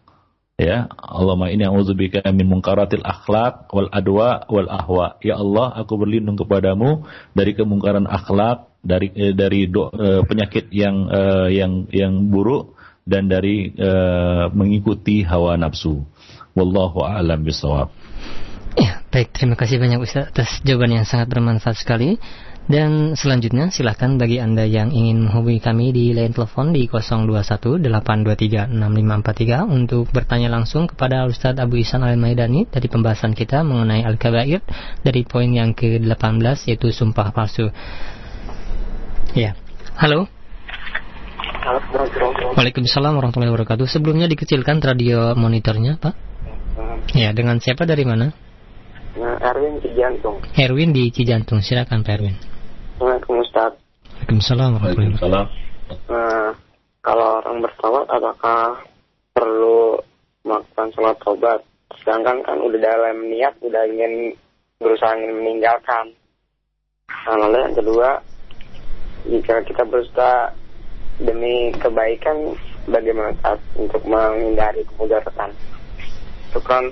Ya, Allahumma inni a'udzubika min munkaratil akhlak wal adwa wal ahwa. Ya Allah, aku berlindung kepadamu dari kemungkaran akhlak, dari eh, dari do, eh, penyakit yang eh, yang yang buruk dan dari eh, mengikuti hawa nafsu. Wallahu a'lam bisawab. Ya, baik, terima kasih banyak Ustaz atas jawaban yang sangat bermanfaat sekali. Dan selanjutnya silahkan bagi Anda yang ingin menghubungi kami di line telepon di 0218236543 untuk bertanya langsung kepada Ustadz Abu Isan Al-Maidani dari pembahasan kita mengenai Al-Kabair dari poin yang ke-18 yaitu sumpah palsu. Ya. Halo. Waalaikumsalam warahmatullahi wabarakatuh. Sebelumnya dikecilkan radio monitornya, Pak. Ya, dengan siapa dari mana? Nah, Erwin Cijantung. Erwin di Cijantung. Silakan Pak Erwin. Assalamualaikum Ustaz. Waalaikumsalam Waalaikumsalam. Nah, kalau orang bertobat apakah perlu melakukan sholat tobat? Sedangkan kan udah dalam niat udah ingin berusaha ingin meninggalkan. Nah, lalu yang kedua, jika kita berusaha demi kebaikan, bagaimana saat untuk menghindari kemudaratan? Kan,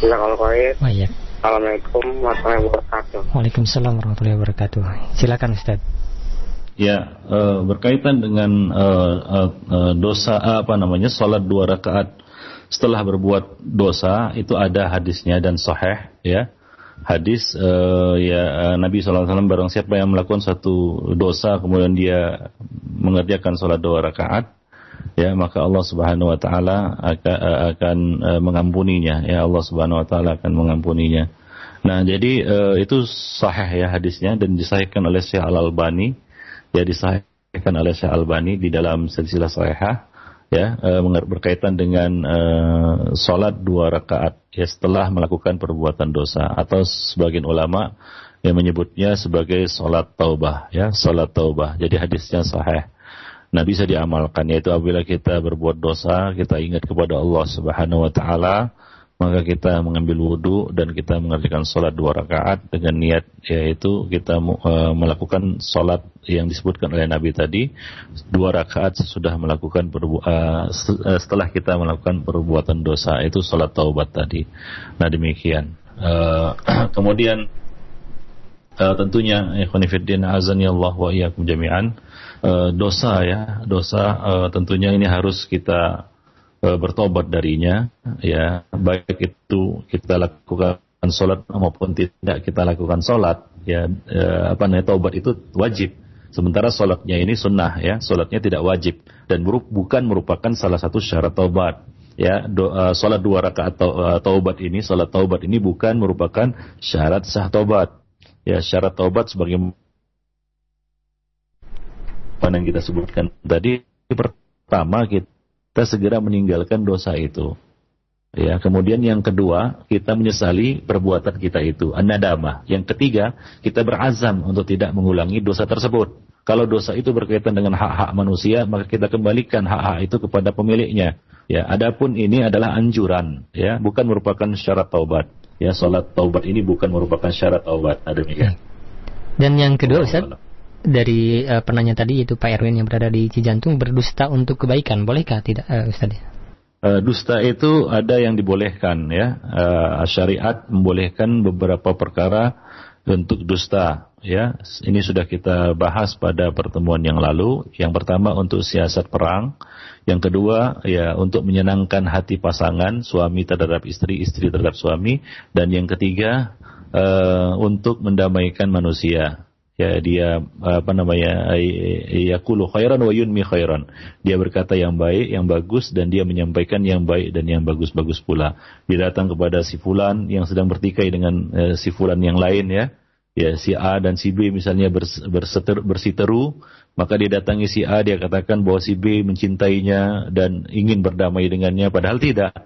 kalau Oh, iya. Assalamualaikum warahmatullahi wabarakatuh. Waalaikumsalam warahmatullahi wabarakatuh. Silakan Ustaz. Ya, uh, berkaitan dengan uh, uh, dosa apa namanya salat dua rakaat setelah berbuat dosa itu ada hadisnya dan sahih ya. Hadis uh, ya Nabi SAW barang siapa yang melakukan satu dosa kemudian dia mengerjakan salat dua rakaat ya maka Allah Subhanahu wa taala akan, akan mengampuninya ya Allah Subhanahu wa taala akan mengampuninya. Nah, jadi uh, itu sahih ya hadisnya dan disahihkan oleh Syekh Al-Albani ya disahihkan oleh Syekh Al-Albani di dalam silsilah sahihah ya uh, berkaitan dengan uh, salat dua rakaat ya setelah melakukan perbuatan dosa atau sebagian ulama yang menyebutnya sebagai salat taubah ya salat taubah. Jadi hadisnya sahih. Nah bisa diamalkan yaitu apabila kita berbuat dosa, kita ingat kepada Allah Subhanahu wa taala, maka kita mengambil wudhu dan kita mengerjakan sholat dua rakaat dengan niat yaitu kita uh, melakukan sholat yang disebutkan oleh Nabi tadi dua rakaat sesudah melakukan uh, setelah kita melakukan perbuatan dosa itu sholat taubat tadi. Nah demikian. Uh, [CLEARS THROAT] kemudian uh, tentunya ikhwanifiddin azani Allah wa iyyakum jami'an dosa ya, dosa uh, tentunya ini harus kita uh, bertobat darinya ya, baik itu kita lakukan sholat maupun tidak kita lakukan sholat ya. Uh, apa namanya tobat itu wajib. Sementara sholatnya ini sunnah ya. Sholatnya tidak wajib. Dan bukan merupakan salah satu syarat taubat ya. Do, uh, sholat dua rakaat taubat ini sholat taubat ini bukan merupakan syarat sah taubat ya. Syarat taubat sebagai yang kita sebutkan tadi pertama kita segera meninggalkan dosa itu. Ya kemudian yang kedua kita menyesali perbuatan kita itu an-nadamah yang ketiga kita berazam untuk tidak mengulangi dosa tersebut. Kalau dosa itu berkaitan dengan hak-hak manusia maka kita kembalikan hak-hak itu kepada pemiliknya. Ya adapun ini adalah anjuran. Ya bukan merupakan syarat taubat. Ya salat taubat ini bukan merupakan syarat taubat. Ada demikian. Dan yang kedua Ustaz dari uh, penanya tadi yaitu Pak Erwin yang berada di Cijantung berdusta untuk kebaikan bolehkah tidak uh, Ustaz? uh, dusta itu ada yang dibolehkan ya. Uh, syariat membolehkan beberapa perkara untuk dusta ya. Ini sudah kita bahas pada pertemuan yang lalu. Yang pertama untuk siasat perang, yang kedua ya untuk menyenangkan hati pasangan, suami terhadap istri, istri terhadap suami, dan yang ketiga uh, untuk mendamaikan manusia ya dia apa namanya yaqulu khairan wa yunmi khairan. Dia berkata yang baik yang bagus dan dia menyampaikan yang baik dan yang bagus-bagus pula. Dia datang kepada si fulan yang sedang bertikai dengan uh, si fulan yang lain ya. Ya si A dan si B misalnya bers, berseter, bersiteru maka dia datangi si A dia katakan bahwa si B mencintainya dan ingin berdamai dengannya padahal tidak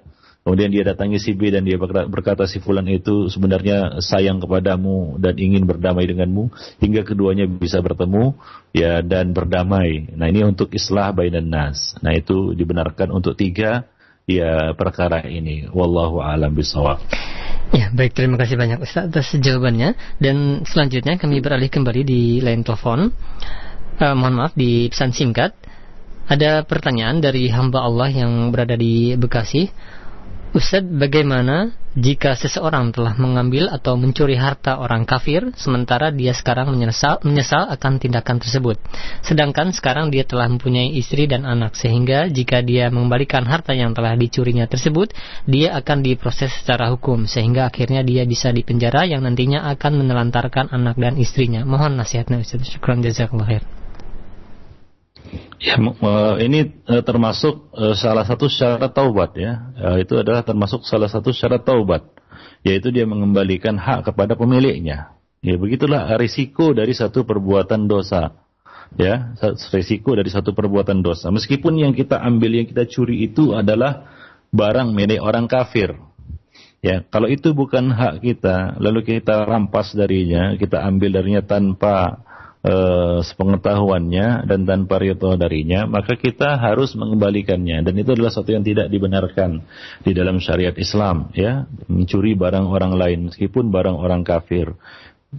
Kemudian dia datangi si B dan dia berkata si fulan itu sebenarnya sayang kepadamu dan ingin berdamai denganmu hingga keduanya bisa bertemu ya dan berdamai. Nah ini untuk islah bainan nas. Nah itu dibenarkan untuk tiga ya perkara ini. Wallahu alam bisawab. Ya, baik terima kasih banyak Ustaz atas jawabannya dan selanjutnya kami beralih kembali di line telepon. Uh, mohon maaf di pesan singkat. Ada pertanyaan dari hamba Allah yang berada di Bekasi. Ustaz, bagaimana jika seseorang telah mengambil atau mencuri harta orang kafir, sementara dia sekarang menyesal, menyesal akan tindakan tersebut. Sedangkan sekarang dia telah mempunyai istri dan anak, sehingga jika dia mengembalikan harta yang telah dicurinya tersebut, dia akan diproses secara hukum, sehingga akhirnya dia bisa dipenjara yang nantinya akan menelantarkan anak dan istrinya. Mohon nasihatnya Ustaz. Syukran jazakallah khair. Ya, ini e, termasuk e, salah satu syarat taubat ya. E, itu adalah termasuk salah satu syarat taubat, yaitu dia mengembalikan hak kepada pemiliknya. Ya, begitulah risiko dari satu perbuatan dosa. Ya, risiko dari satu perbuatan dosa. Meskipun yang kita ambil, yang kita curi itu adalah barang milik orang kafir. Ya, kalau itu bukan hak kita, lalu kita rampas darinya, kita ambil darinya tanpa eh, sepengetahuannya dan tanpa rito darinya, maka kita harus mengembalikannya. Dan itu adalah satu yang tidak dibenarkan di dalam syariat Islam, ya, mencuri barang orang lain meskipun barang orang kafir.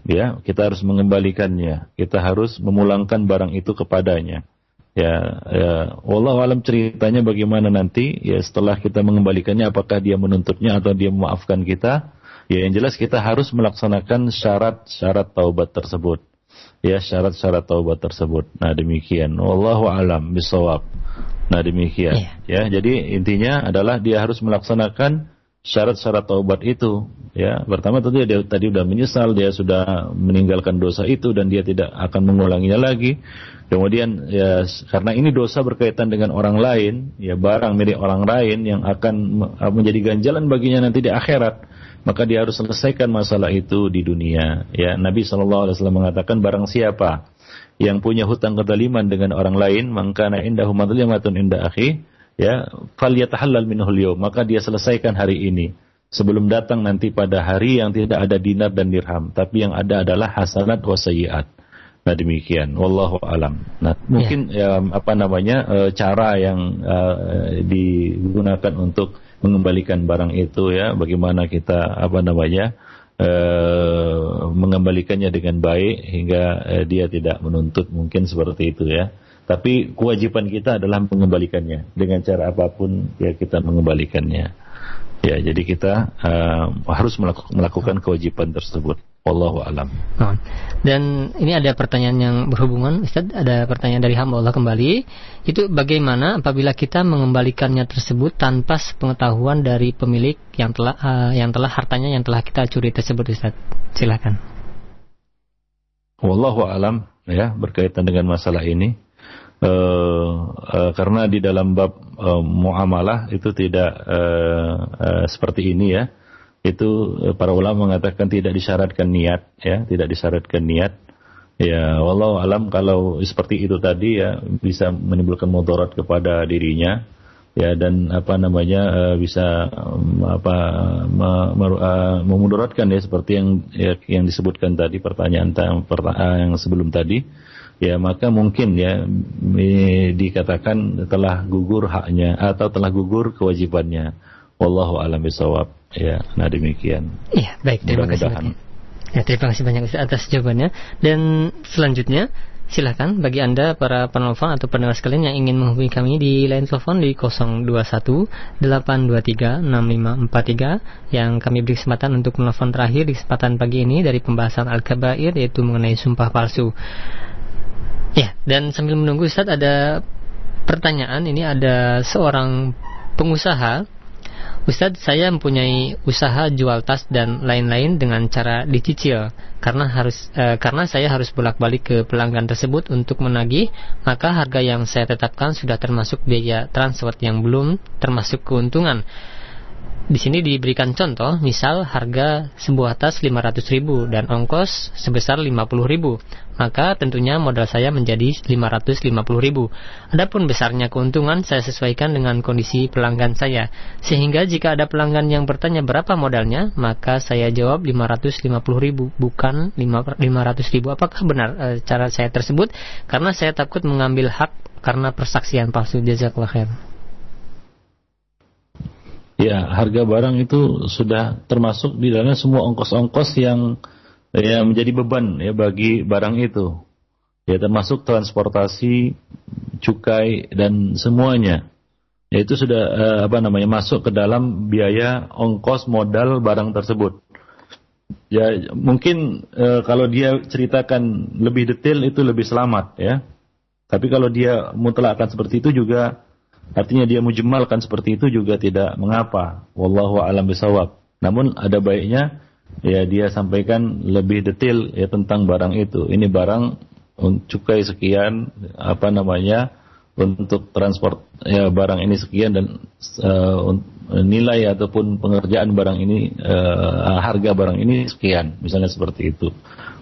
Ya, kita harus mengembalikannya. Kita harus memulangkan barang itu kepadanya. Ya, ya, Allah alam ceritanya bagaimana nanti ya setelah kita mengembalikannya apakah dia menuntutnya atau dia memaafkan kita? Ya yang jelas kita harus melaksanakan syarat-syarat taubat tersebut ya syarat-syarat taubat tersebut. Nah demikian. Wallahu alam bisawab. Nah demikian. Yeah. Ya jadi intinya adalah dia harus melaksanakan syarat-syarat taubat itu. Ya pertama tentu dia tadi sudah menyesal, dia sudah meninggalkan dosa itu dan dia tidak akan mengulanginya lagi. Kemudian ya karena ini dosa berkaitan dengan orang lain, ya barang milik orang lain yang akan menjadi ganjalan baginya nanti di akhirat maka dia harus selesaikan masalah itu di dunia. Ya, Nabi Shallallahu Alaihi Wasallam mengatakan barang siapa yang punya hutang kedaliman dengan orang lain, maka indahu madlimatun inda akhi, ya, fal yatahallal minhul maka dia selesaikan hari ini. Sebelum datang nanti pada hari yang tidak ada dinar dan dirham, tapi yang ada adalah hasanat wa sayyiat. Nah demikian, wallahu alam. Nah mungkin ya. ya apa namanya eh, cara yang uh, digunakan untuk mengembalikan barang itu ya. Bagaimana kita apa namanya e, mengembalikannya dengan baik hingga e, dia tidak menuntut mungkin seperti itu ya. Tapi kewajiban kita adalah mengembalikannya. Dengan cara apa pun ya kita mengembalikannya. Ya jadi kita uh, harus melakukan kewajiban tersebut Wallahu alam. Nah, dan ini ada pertanyaan yang berhubungan, Ustaz, ada pertanyaan dari hamba Allah kembali. Itu bagaimana apabila kita mengembalikannya tersebut tanpa pengetahuan dari pemilik yang telah uh, yang telah hartanya yang telah kita curi tersebut, Ustaz? Silakan. Wallahu alam ya berkaitan dengan masalah ini. Uh, uh, karena di dalam bab uh, muamalah itu tidak uh, uh, seperti ini ya itu eh, para ulama mengatakan tidak disyaratkan niat ya. Tidak disyaratkan niat. Ya walau alam kalau seperti itu tadi ya bisa menimbulkan mudarat kepada dirinya. Ya dan apa namanya uh, bisa um, apa uh, memudaratkan ya seperti yang ya, yang disebutkan tadi pertanyaan pertanyaan yang sebelum tadi. Ya maka mungkin ya dikatakan telah gugur haknya atau telah gugur kewajibannya. Wallahu alam bisawab Ya, nah demikian. Iya, baik. Terima kasih. Ya, terima kasih banyak atas jawabannya. Dan selanjutnya silahkan bagi Anda para penelpon atau pendengar sekalian yang ingin menghubungi kami di line telepon di 021 823 6543 yang kami beri kesempatan untuk menelpon terakhir di kesempatan pagi ini dari pembahasan Al-Kabair yaitu mengenai sumpah palsu. Ya, dan sambil menunggu Ustaz ada pertanyaan ini ada seorang pengusaha Ustadz, saya mempunyai usaha jual tas dan lain-lain dengan cara dicicil karena harus e, karena saya harus bolak-balik ke pelanggan tersebut untuk menagih, maka harga yang saya tetapkan sudah termasuk biaya transport yang belum termasuk keuntungan. Di sini diberikan contoh, misal harga sebuah tas 500.000 dan ongkos sebesar 50.000, maka tentunya modal saya menjadi 550.000. Adapun besarnya keuntungan saya sesuaikan dengan kondisi pelanggan saya. Sehingga jika ada pelanggan yang bertanya berapa modalnya, maka saya jawab 550.000 bukan 500.000. Apakah benar e, cara saya tersebut? Karena saya takut mengambil hak karena persaksian palsu jazakallahu khair. Ya, harga barang itu sudah termasuk di dalamnya semua ongkos-ongkos yang ya menjadi beban ya bagi barang itu. Ya termasuk transportasi, cukai dan semuanya. Ya itu sudah eh, apa namanya masuk ke dalam biaya ongkos modal barang tersebut. Ya mungkin eh, kalau dia ceritakan lebih detail itu lebih selamat ya. Tapi kalau dia mutlak akan seperti itu juga Artinya dia mujmalkan seperti itu juga tidak mengapa. Wallahu a'lam bisawab. Namun ada baiknya ya dia sampaikan lebih detail ya tentang barang itu. Ini barang cukai sekian apa namanya untuk transport ya barang ini sekian dan uh, nilai ataupun pengerjaan barang ini uh, harga barang ini sekian misalnya seperti itu.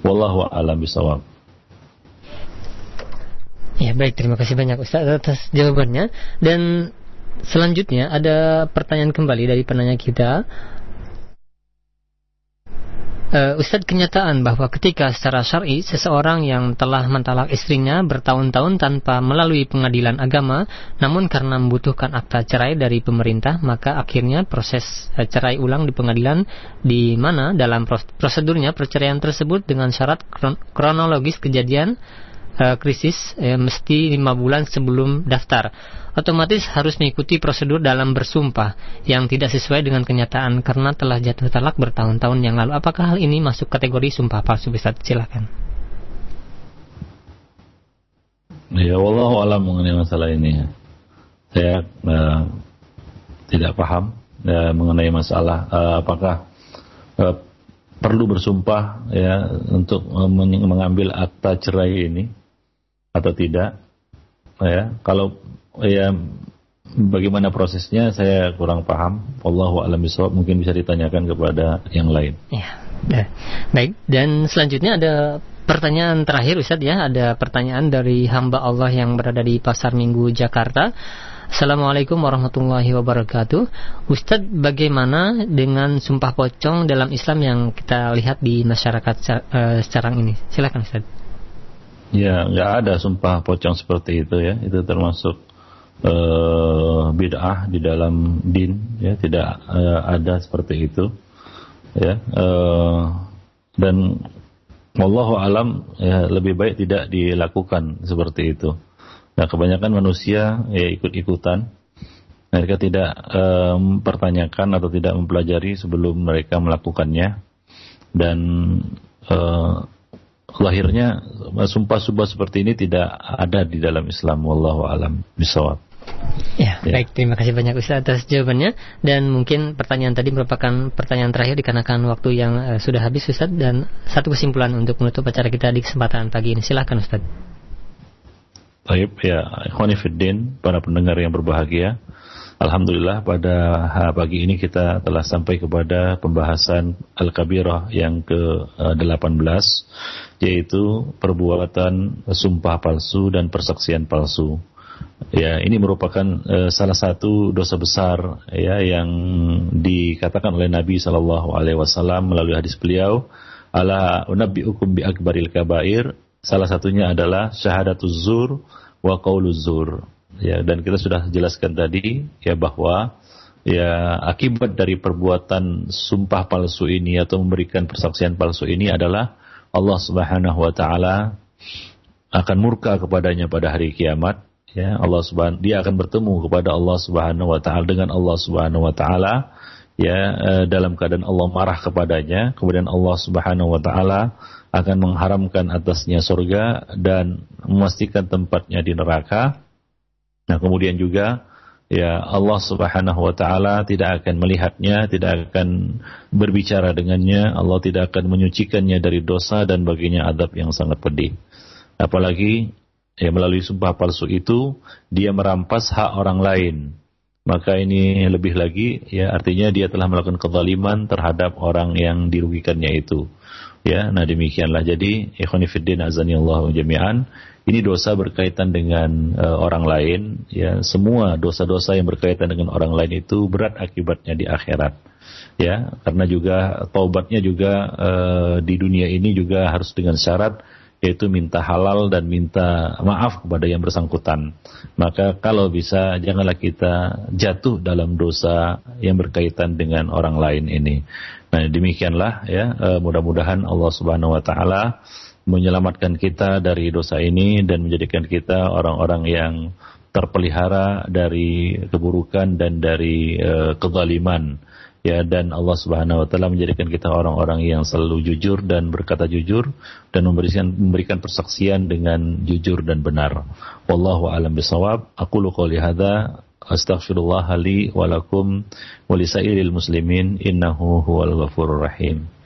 Wallahu a'lam bisawab. Ya baik, terima kasih banyak Ustaz atas jawabannya. Dan selanjutnya ada pertanyaan kembali dari penanya kita. Uh, Ustadz kenyataan bahwa ketika secara syar'i seseorang yang telah mentalak istrinya bertahun-tahun tanpa melalui pengadilan agama, namun karena membutuhkan akta cerai dari pemerintah, maka akhirnya proses uh, cerai ulang di pengadilan di mana dalam prosedurnya perceraian tersebut dengan syarat kronologis kejadian uh, krisis eh, mesti lima bulan sebelum daftar. Otomatis harus mengikuti prosedur dalam bersumpah yang tidak sesuai dengan kenyataan karena telah jatuh talak bertahun-tahun yang lalu. Apakah hal ini masuk kategori sumpah palsu? Bisa silakan. Ya Allah alam mengenai masalah ini. Saya uh, tidak paham uh, mengenai masalah uh, apakah uh, perlu bersumpah ya untuk mengambil akta cerai ini atau tidak ya. Kalau ya bagaimana prosesnya saya kurang paham. Allahu a'lam mungkin bisa ditanyakan kepada yang lain. Ya baik dan selanjutnya ada pertanyaan terakhir Ustaz ya. Ada pertanyaan dari hamba Allah yang berada di Pasar Minggu Jakarta. Assalamualaikum warahmatullahi wabarakatuh. Ustadz bagaimana dengan sumpah pocong dalam Islam yang kita lihat di masyarakat uh, sekarang ini? Silakan Ustadz Ya, nggak ada sumpah pocong seperti itu ya. Itu termasuk uh, bid'ah di dalam din ya, tidak uh, ada seperti itu. Ya, uh, dan wallahu alam ya lebih baik tidak dilakukan seperti itu. Nah, kebanyakan manusia ya ikut-ikutan. Mereka tidak mempertanyakan atau tidak mempelajari sebelum mereka melakukannya dan uh, lahirnya sumpah-sumpah seperti ini tidak ada di dalam Islam wallahu alam bisawab. Ya, ya, baik. Terima kasih banyak Ustaz atas jawabannya. Dan mungkin pertanyaan tadi merupakan pertanyaan terakhir dikarenakan waktu yang uh, sudah habis Ustaz. Dan satu kesimpulan untuk menutup acara kita di kesempatan pagi ini. Silakan Ustaz. Baik, ya. Ikhwanifiddin, para pendengar yang berbahagia. Alhamdulillah pada pagi ini kita telah sampai kepada pembahasan Al-Kabirah yang ke-18 yaitu perbuatan sumpah palsu dan persaksian palsu. Ya, ini merupakan uh, salah satu dosa besar ya yang dikatakan oleh Nabi Shallallahu alaihi wasallam melalui hadis beliau, "Ala unabbiukum bi akbaril kabair." Salah satunya adalah syahadatuz zur wa qauluz ya dan kita sudah jelaskan tadi ya bahwa ya akibat dari perbuatan sumpah palsu ini atau memberikan persaksian palsu ini adalah Allah Subhanahu wa taala akan murka kepadanya pada hari kiamat ya. Allah subhanahu dia akan bertemu kepada Allah Subhanahu wa taala dengan Allah Subhanahu wa taala ya eh, dalam keadaan Allah marah kepadanya. Kemudian Allah Subhanahu wa taala akan mengharamkan atasnya surga dan memastikan tempatnya di neraka nah kemudian juga ya Allah Subhanahu wa taala tidak akan melihatnya, tidak akan berbicara dengannya, Allah tidak akan menyucikannya dari dosa dan baginya adab yang sangat pedih. Apalagi ya melalui sumpah palsu itu dia merampas hak orang lain. Maka ini lebih lagi ya artinya dia telah melakukan kezaliman terhadap orang yang dirugikannya itu. Ya, nah demikianlah. Jadi ikhwan fillah azanillahu jami'an ini dosa berkaitan dengan uh, orang lain ya semua dosa-dosa yang berkaitan dengan orang lain itu berat akibatnya di akhirat ya karena juga taubatnya juga uh, di dunia ini juga harus dengan syarat yaitu minta halal dan minta maaf kepada yang bersangkutan. Maka kalau bisa janganlah kita jatuh dalam dosa yang berkaitan dengan orang lain ini. Nah, demikianlah ya, uh, mudah-mudahan Allah Subhanahu wa taala menyelamatkan kita dari dosa ini dan menjadikan kita orang-orang yang terpelihara dari keburukan dan dari uh, kezaliman ya dan Allah Subhanahu wa taala menjadikan kita orang-orang yang selalu jujur dan berkata jujur dan memberikan memberikan persaksian dengan jujur dan benar. Wallahu alam bisawab. Aku qouli hadza astaghfirullah li wa lakum wa muslimin innahu huwal ghafurur rahim.